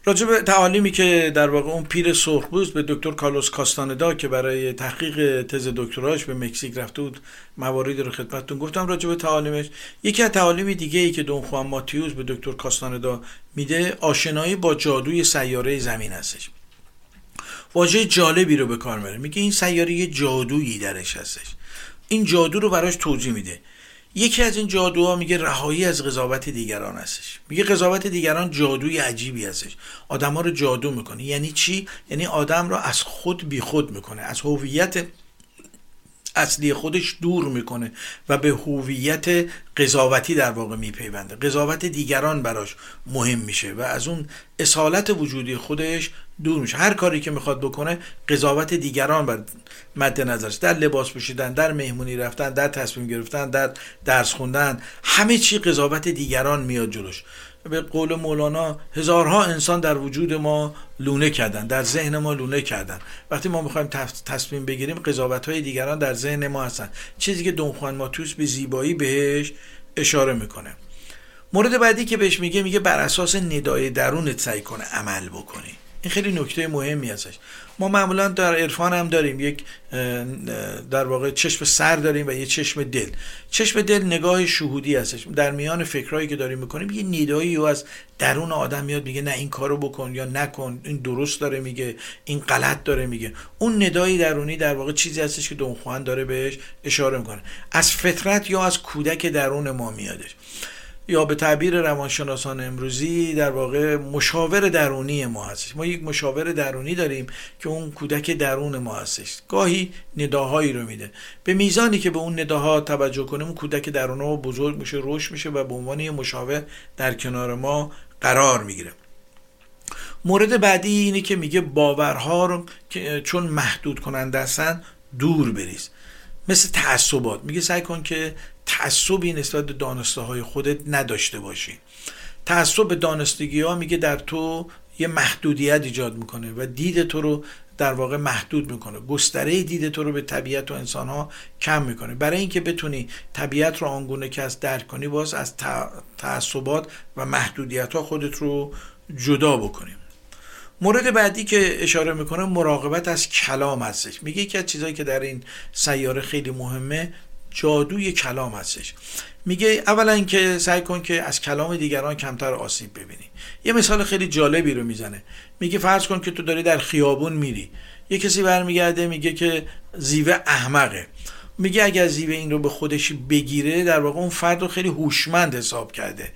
Speaker 1: راجع به تعالیمی که در واقع اون پیر سرخپوست به دکتر کارلوس کاستاندا که برای تحقیق تز دکتراش به مکزیک رفته بود مواردی رو خدمتتون گفتم راجع به تعالیمش. یکی از تعالیم دیگه ای که دون خوان ماتیوس به دکتر کاستاندا میده آشنایی با جادوی سیاره زمین هستش. واژه جالبی رو به کار می‌بره. میگه این سیاره یه جادویی درش هستش. این جادو رو براش توضیح میده. یکی از این جادوها میگه رهایی از قضاوت دیگران هستش. میگه قضاوت دیگران جادوی عجیبی هستش. آدما رو جادو می‌کنه. یعنی چی؟ یعنی آدم رو از خود بی خود می‌کنه از هویت اصلی خودش دور می‌کنه و به هویت قضاوتی در واقع میپیونده. قضاوت دیگران براش مهم میشه و از اون اصالت وجودی خودش دور میشه. هر کاری که می‌خواد بکنه قضاوت دیگران بر مد نظرش. در لباس پوشیدن در مهمونی رفتن در تصمیم گرفتن در درس خوندن همه چی قضاوت دیگران میاد جلوش. به قول مولانا هزارها انسان در وجود ما لونه کردن در ذهن ما لونه کردن. وقتی ما می‌خوایم تصمیم بگیریم قضاوت های دیگران در ذهن ما هستن. چیزی که دون خوان ماتوس به زیبایی بهش اشاره می‌کنه. مورد بعدی که بهش میگه میگه بر اساس ندای درونت سعی کنه عمل بکنی. این خیلی نکته مهمی هستش ما معمولا در عرفان هم داریم. یک در واقع چشم سر داریم و یه چشم دل. چشم دل نگاه شهودی هستش در میان فکرهایی که داریم می‌کنیم یه ندایی و از درون آدم میاد میگه نه این کارو بکن یا نکن. این درست داره میگه. این غلط داره میگه. اون ندایی درونی در واقع چیزی هستش که دون خوان داره بهش اشاره می‌کنه. از فطرت یا از کودک درون ما میادش. یا به تعبیر روانشناسان امروزی در واقع مشاور درونی ما هستش. ما یک مشاور درونی داریم که اون کودک درون ما هستش. گاهی نداهایی رو میده. به میزانی که به اون نداها توجه کنیم اون کودک درون ما بزرگ میشه رشد میشه و به عنوان یه مشاور در کنار ما قرار می‌گیره. مورد بعدی اینه که میگه باورها رو که چون محدود کننده هستن دور بریز. مثل تعصبات. میگه سعی کن که تعصبی نسبت به دانسته های خودت نداشته باشی. تعصب به دانستگی ها میگه در تو یه محدودیت ایجاد می‌کنه و دید تو رو در واقع محدود می‌کنه. گستره دید تو رو به طبیعت و انسان ها کم می‌کنه. برای اینکه بتونی طبیعت رو آنگونه که از درک کنی باز از تعصبات و محدودیت ها خودت رو جدا بکنی. مورد بعدی که اشاره می‌کنه مراقبت از کلام هستش. میگه یکی از چیزهایی که در این سیاره خیلی مهمه جادوی کلام هستش. میگه اولا که سعی کن که از کلام دیگران کمتر آسیب ببینی. یه مثال خیلی جالبی رو می‌زنه. میگه فرض کن که تو داری در خیابون میری. یه کسی برمیگرده میگه که زیوه احمقه. میگه اگر زیوه این رو به خودش بگیره در واقع اون فرد رو خیلی هوشمند حساب کرده.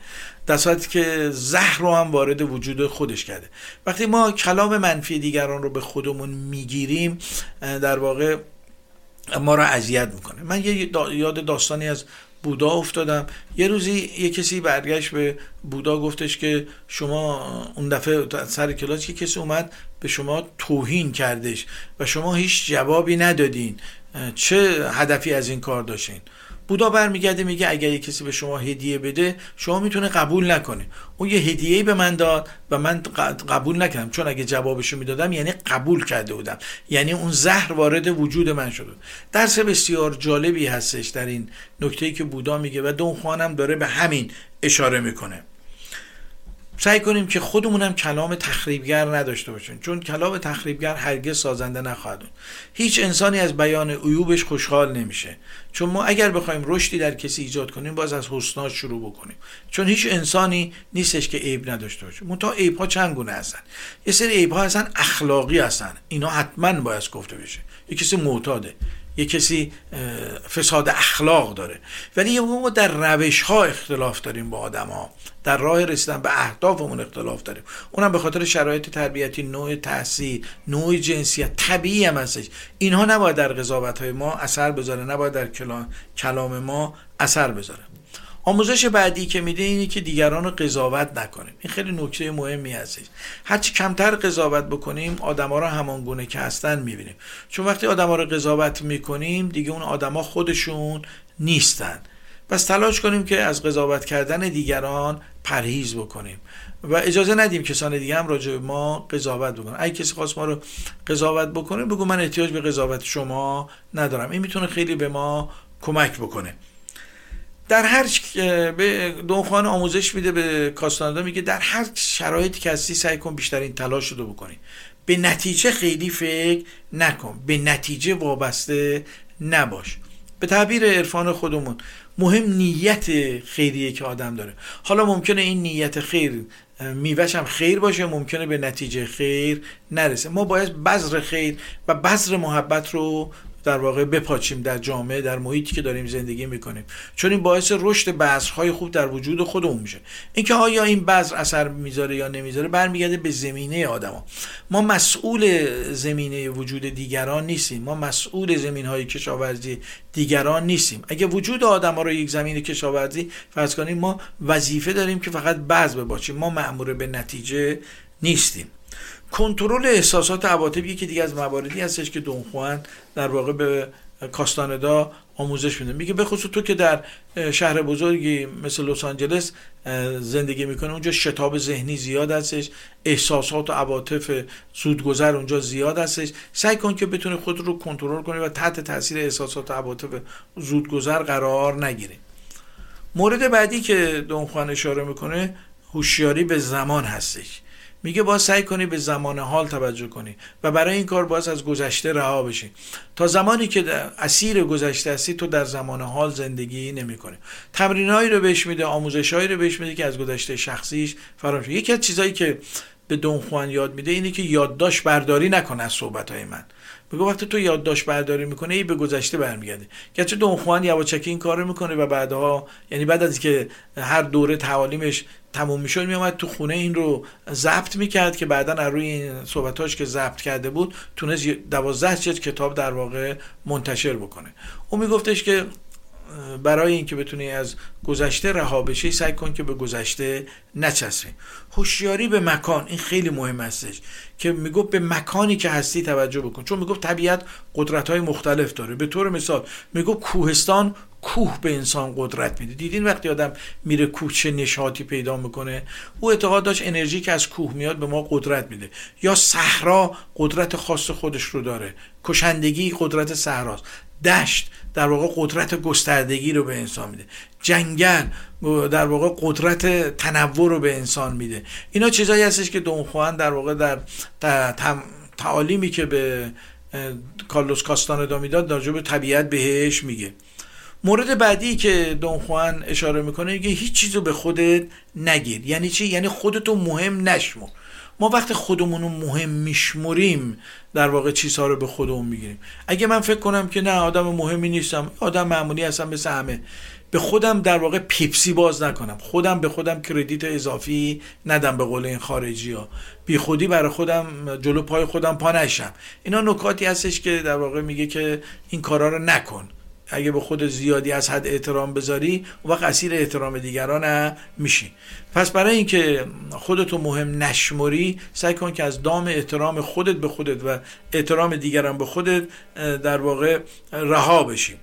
Speaker 1: در صورتی که زهر رو هم وارد وجود خودش کرده. وقتی ما کلام منفی دیگران رو به خودمون می‌گیریم در واقع ما رو اذیت می‌کنه. من یه یاد داستانی از بودا افتادم. یه روزی یه کسی برگشت به بودا گفتش که شما اون دفعه سر کلاس که کسی اومد به شما توهین کردش و شما هیچ جوابی ندادین. چه هدفی از این کار داشتین؟ بودا برمیگرده میگه اگر یه کسی به شما هدیه بده شما می‌تونه قبول نکنه. اون یه هدیه به من داد و من قبول نکردم. چون اگه جوابشو می‌دادم یعنی قبول کرده بودم. یعنی اون زهر وارد وجود من شده درس بسیار جالبی هستش در این نکته که بودا میگه و دون خوانم داره به همین اشاره می‌کنه. سعی کنیم که خودمونم کلام تخریبگر نداشته باشیم. چون کلام تخریبگر هرگز سازنده نخواهد بود. هیچ انسانی از بیان عیوبش خوشحال نمیشه. چون ما اگر بخوایم رشدی در کسی ایجاد کنیم باز از حسناش شروع بکنیم. چون هیچ انسانی نیستش که عیب نداشته باشه. منتها عیب ها چند گونه هستن. یه سری عیب ها هستن اخلاقی هستن. اینا حتما باید گفته بشه. یه کسی معتاده. یه کسی فساد اخلاق داره. ولی ما در روش ها اختلاف داریم با آدم ها در راه رسیدن به اهدافمون اختلاف داریم. اونم به خاطر شرایط تربیتی نوع تحصیل نوع جنسیت طبیعی هم هستش. اینها نباید در قضاوت های ما اثر بذاره نباید در کلام ما اثر بذاره. آموزش بعدی که میده اینه که دیگران رو قضاوت نکنیم. این خیلی نکته مهمی هستش هرچی کمتر قضاوت بکنیم آدما رو همان گونه که هستن می‌بینیم. چون وقتی آدما رو قضاوت می‌کنیم دیگه اون آدما خودشون نیستن. پس تلاش کنیم که از قضاوت کردن دیگران پرهیز بکنیم. و اجازه ندیم کسان دیگه هم راجع ما قضاوت بکنن. اگه کسی خواست ما رو قضاوت بکنه بگو من احتیاج به قضاوت شما ندارم. این می‌تونه خیلی به ما کمک بکنه. در هر به دونخوان آموزش میده به کاستاندا میگه در هر شرایطی که هستی سعی کن بیشترین تلاش رو بکنی. به نتیجه خیلی فکر نکن. به نتیجه وابسته نباش. به تعبیر عرفان خودمون مهم نیت خیریه که آدم داره. حالا ممکنه این نیت خیر میوهش هم خیر باشه ممکنه به نتیجه خیر نرسه. ما باید بذر خیر و بذر محبت رو در واقع بپاچیم در جامعه در محیطی که داریم زندگی می‌کنیم. چون این باعث رشد بذرهای خوب در وجود خودمون میشه. اینکه آیا این بذر اثر می‌ذاره یا نمی‌ذاره برمیگرده به زمینه آدما. ما مسئول زمینه وجود دیگران نیستیم. ما مسئول زمین های کشاورزی دیگران نیستیم. اگه وجود آدما رو یک زمین کشاورزی فرض کنیم ما وظیفه داریم که فقط بذر بباشیم ما مأمور به نتیجه نیستیم. کنترل احساسات عواطف یکی دیگه از مواردی هستش که دونخوان در واقع به کاستاندا آموزش میده. میگه به خصوص تو که در شهر بزرگی مثل لس آنجلس زندگی می‌کنه اونجا شتاب ذهنی زیاد هستش احساسات و عواطف زودگذر اونجا زیاد هستش. سعی کن که بتونی خود رو کنترل کنی و تحت تاثیر احساسات و عواطف زودگذر قرار نگیری. مورد بعدی که دونخوان اشاره می‌کنه هوشیاری به زمان هستش. میگه باید سعی کنی به زمان حال توجه کنی و برای این کار باید از گذشته رها بشی. تا زمانی که اسیر گذشته هستی تو در زمان حال زندگی نمی‌کنی. تمرینهایی رو بهش میده آموزشهایی رو بهش میده که از گذشته شخصیش فراموش یکی از چیزایی که به دون یاد میده اینه که یادداشت برداری نکنه از صحبت های من. میگه وقتی تو یادداشت برداری می‌کنه ای به گذشته برمیگرده. گرچه دون خوان یواچکی این کار می‌کنه و بعدها یعنی بعد از که هر دوره تعالیمش تموم می‌شد میومد تو خونه این رو ضبط می‌کرد که بعدا از روی این صحبتاش که ضبط کرده بود تونست دوازده جلد کتاب در واقع منتشر بکنه. او میگفتش که برای اینکه بتونی از گذشته رها بشی سعی کن که به گذشته نچسبی. هوشیاری به مکان این خیلی مهم هستش که می‌گفت به مکانی که هستی توجه بکن. چون می‌گفت طبیعت قدرت های مختلف داره. به طور مثال می‌گفت کوهستان کوه به انسان قدرت میده. دیدین وقتی آدم میره کوه چه نشاطی پیدا می‌کنه؟ او اعتقاد داشت انرژی که از کوه میاد به ما قدرت میده. یا صحرا قدرت خاص خودش رو داره. کشندگی قدرت صحراست. دشت در واقع قدرت گستردگی رو به انسان میده. جنگل در واقع قدرت تنوع رو به انسان میده. اینا چیزایی هستش که دونخوان در واقع در تعالیمی که به کارلوس کاستاندا می‌داد در به طبیعت بهش میگه. مورد بعدی که دونخوان اشاره می‌کنه میگه هیچ چیزو به خودت نگیر. یعنی چی؟ یعنی خودتو مهم نشمو ما وقتی خودمون رو مهم میشمریم در واقع چیزها رو به خودمون می‌گیریم. اگه من فکر کنم که نه آدم مهمی نیستم آدم معمولی هستم مثل همه. به خودم در واقع پیپسی باز نکنم. خودم به خودم کردیت اضافی ندم به قول این خارجی ها بی خودی برای خودم جلو پای خودم پا نشم. اینا نکاتی هستش که در واقع میگه که این کارا رو نکن. اگه به خود زیادی از حد احترام بذاری و وقت اسیر احترام دیگران میشی پس برای اینکه خودتو مهم نشمری سعی کن که از دام احترام خودت به خودت و احترام دیگران به خودت در واقع رها بشی.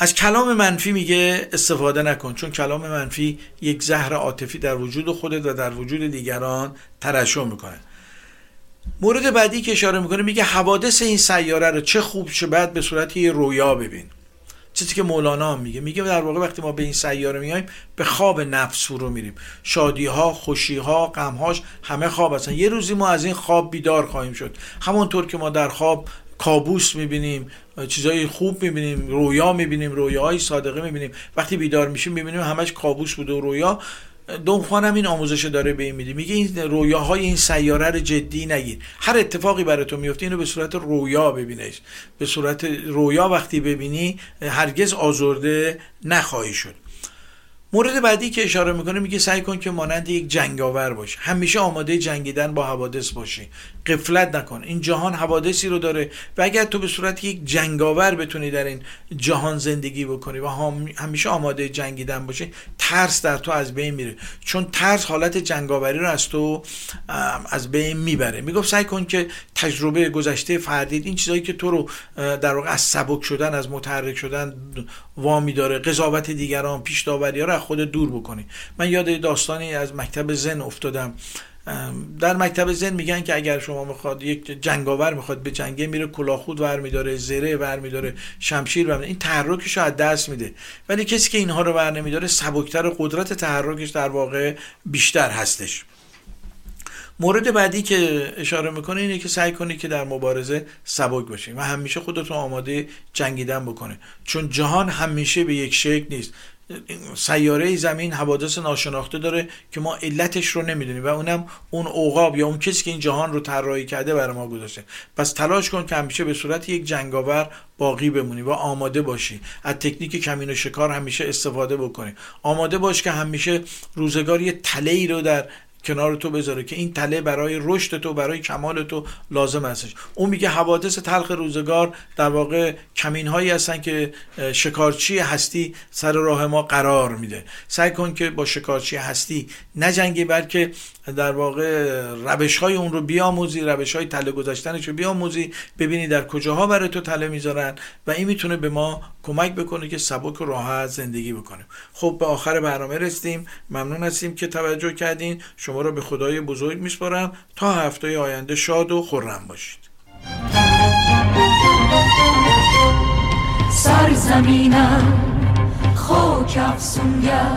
Speaker 1: از کلام منفی میگه استفاده نکن چون کلام منفی یک زهر عاطفی در وجود خودت و در وجود دیگران ترشح می‌کنه. مورد بعدی که اشاره می‌کنه میگه حوادث این سیاره رو چه خوب چه بد به صورت یه رویا ببین. چیزی که مولانا هم میگه. میگه در واقع وقتی ما به این سیاره میایم به خواب نفس رو میریم. شادی ها خوشی ها غم هاش همه خواب هستن. یه روزی ما از این خواب بیدار خواهیم شد. همونطور که ما در خواب کابوس می‌بینیم چیزای خوب می‌بینیم رویا می‌بینیم رویاهای صادقه می‌بینیم. وقتی بیدار میشیم می‌بینیم همش کابوس بوده و رویا. دونخوان هم این آموزش داره به این میده. میگه این رویاهای این سیاره رو جدی نگیر. هر اتفاقی برای تو میفته اینو به صورت رویا ببینیش به صورت رویا وقتی ببینی هرگز آزرده نخواهی شد. مورد بعدی که اشاره می‌کنه میگه سعی کن که مانند یک جنگاور باش همیشه آماده جنگیدن با حوادث باشی. قفلت نکن. این جهان حوادثی رو داره و اگر تو به صورت یک جنگاور بتونی در این جهان زندگی بکنی و همیشه آماده جنگیدن باشی ترس در تو از بین میره. چون ترس حالت جنگاوری رو از تو از بین می‌بره. می‌گفت سعی کن که تجربه گذشته فردید. این چیزایی که تو رو در واقع از سبک شدن از متحرک شدن وامی داره قضاوت دیگران پیش داوری از خود دور بکنی. من یاد داستانی از مکتب زن افتادم. در مکتب زن میگن که اگر شما می‌خواد یک جنگاور می‌خواد به جنگه میره کلاخود ور میداره زره ور میداره شمشیر ور این تحرکش از دست میده. ولی کسی که اینها رو ور نمیداره سبکتر قدرت تحرکش در واقع بیشتر هستش. مورد بعدی که اشاره می‌کنه اینه که سعی کنی که در مبارزه سبک باشی و همیشه خودتون آماده جنگیدن بکنه چون جهان همیشه به یک شکل نیست. سیاره زمین حوادث ناشناخته داره که ما علتش رو نمی‌دونیم و اونم اون اوقاب یا اون کسی که این جهان رو طراحی کرده برای ما گذاشته. پس تلاش کن که همیشه به صورت یک جنگاور باقی بمونی و آماده باشی. از تکنیک کمین و شکار همیشه استفاده بکنی. آماده باش که همیشه روزگار یه تله رو در کنار تو بذاره که این تله برای رشد تو برای کمال تو لازم هستش. اون میگه حوادث تلخ روزگار در واقع کمین هایی هستن که شکارچی هستی سر راه ما قرار میده. سعی کن که با شکارچی هستی نجنگی بلکه در واقع روش های اون رو بیاموزی روش های تله گذاشتنش رو بیاموزی ببینی در کجاها برای تو تله می‌ذارن و این می‌تونه به ما کمک بکنه که سبک و راحت زندگی بکنیم. خب به آخر برنامه رسیدیم. ممنون هستیم که توجه کردین. شما رو به خدای بزرگ میسپارم. تا هفته آینده شاد و خورم باشید.
Speaker 2: سرزمینم خاک افسونگر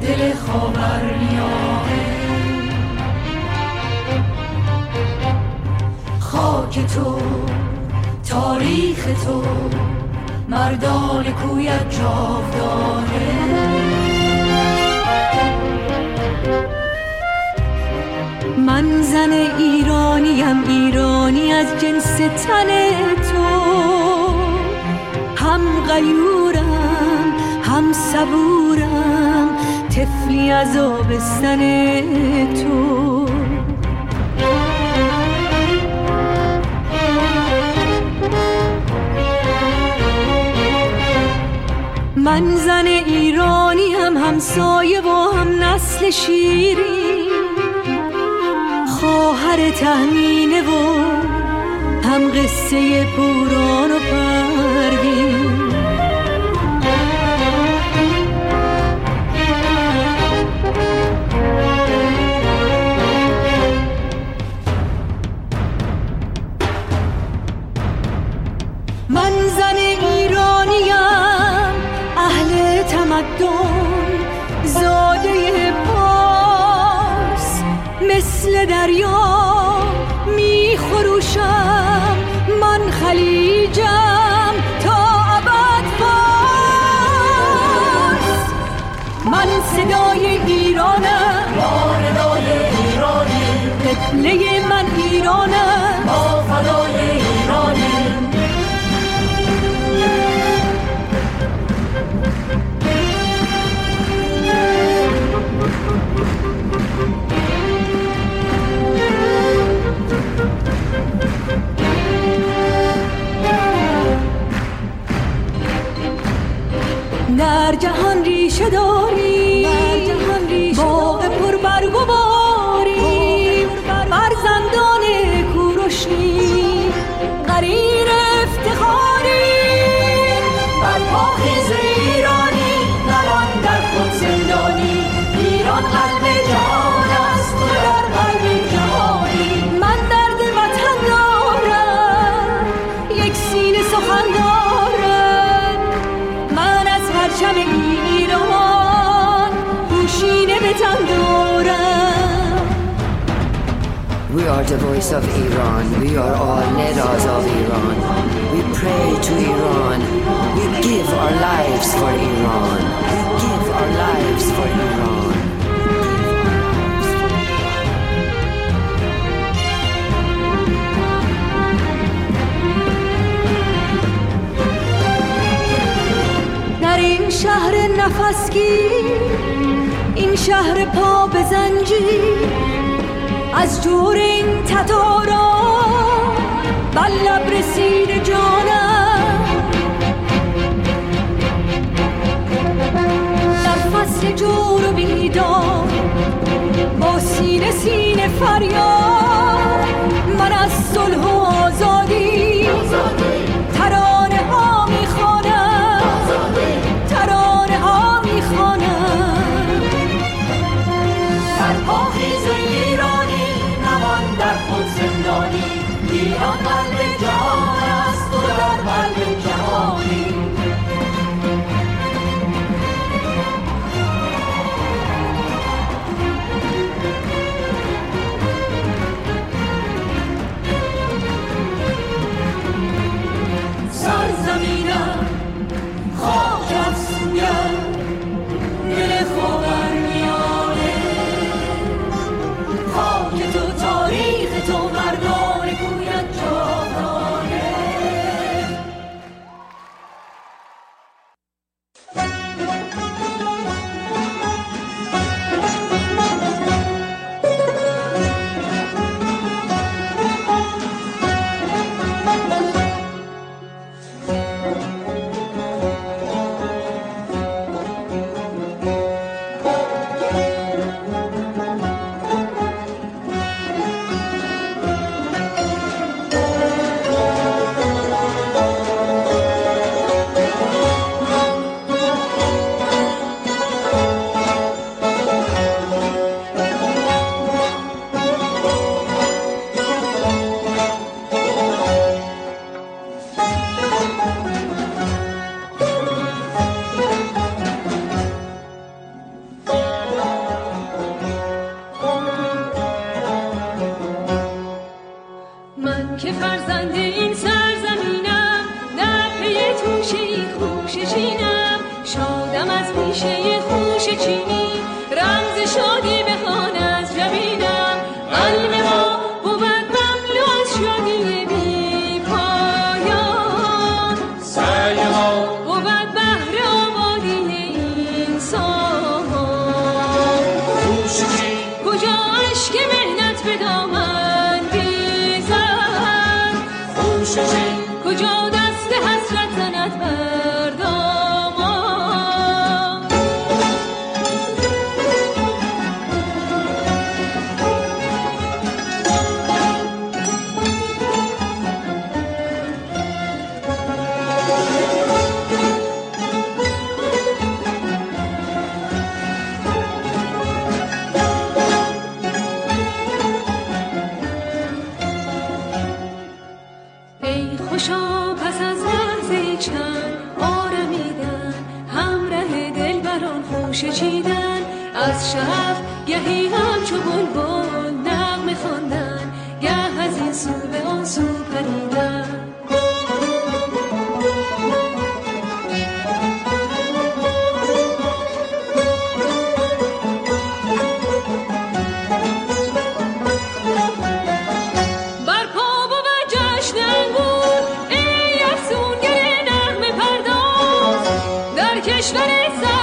Speaker 2: دل خاورمیانه خاک تو تاریخ تو مردان کویت جاودانه. من زن ایرانیم ایرانی از جنس تن تو. هم غیورم هم صبورم طفلی از آبستن تو. من زن ایرانی هم همسایه و هم نسل شیری خواهر تهمینه و هم قصه پوران و پروین شهر نفسگی این شهر پا به زنجی، از جور این تتارا بر لب رسید جانم. در فصل جور و بیدار با سینه سینه فریاد من از صلح و
Speaker 3: آزار Krishna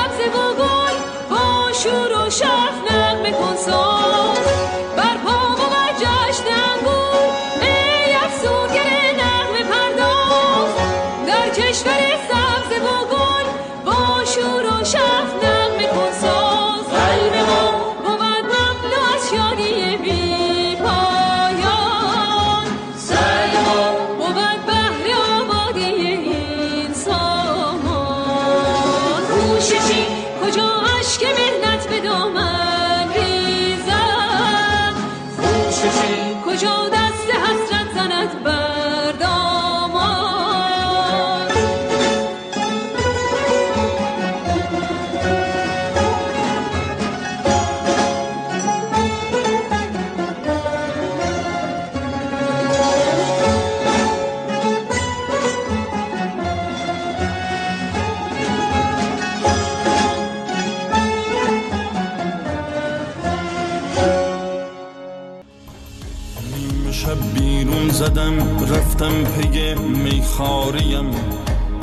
Speaker 3: میخاریم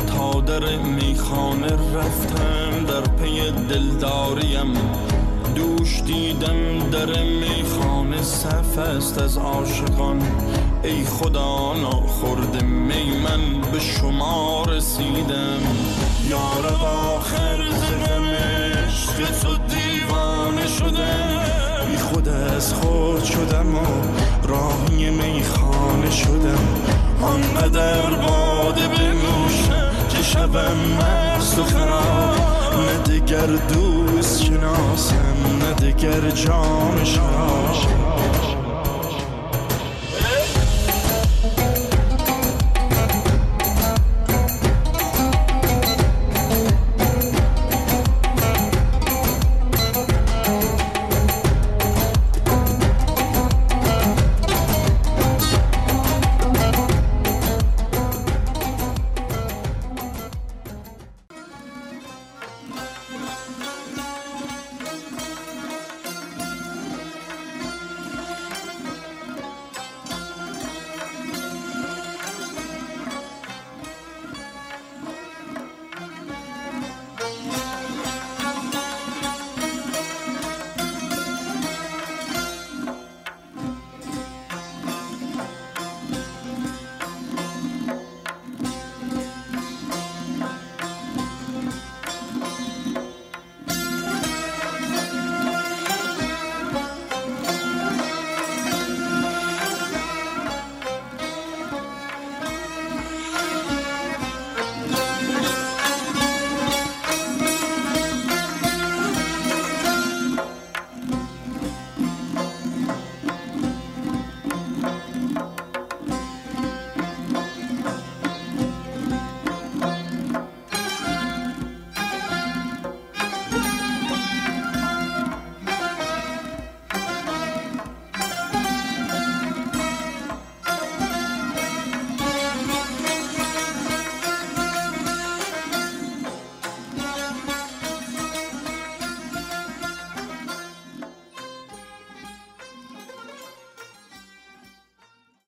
Speaker 3: تا در میخانه رفتم در پی دلداریم. دوش دیدم در میخانه صف است از عاشقان. ای خدا ناخورد می من به شما رسیدم. یار آخر زدم عشق تو دیوانه شدم بی خود از خود شدم و راهی میخانه شدم. آنقدر باده بنوشم که شبم مست و خراب. نه دگر دوست شناسم نه دگر جام شراب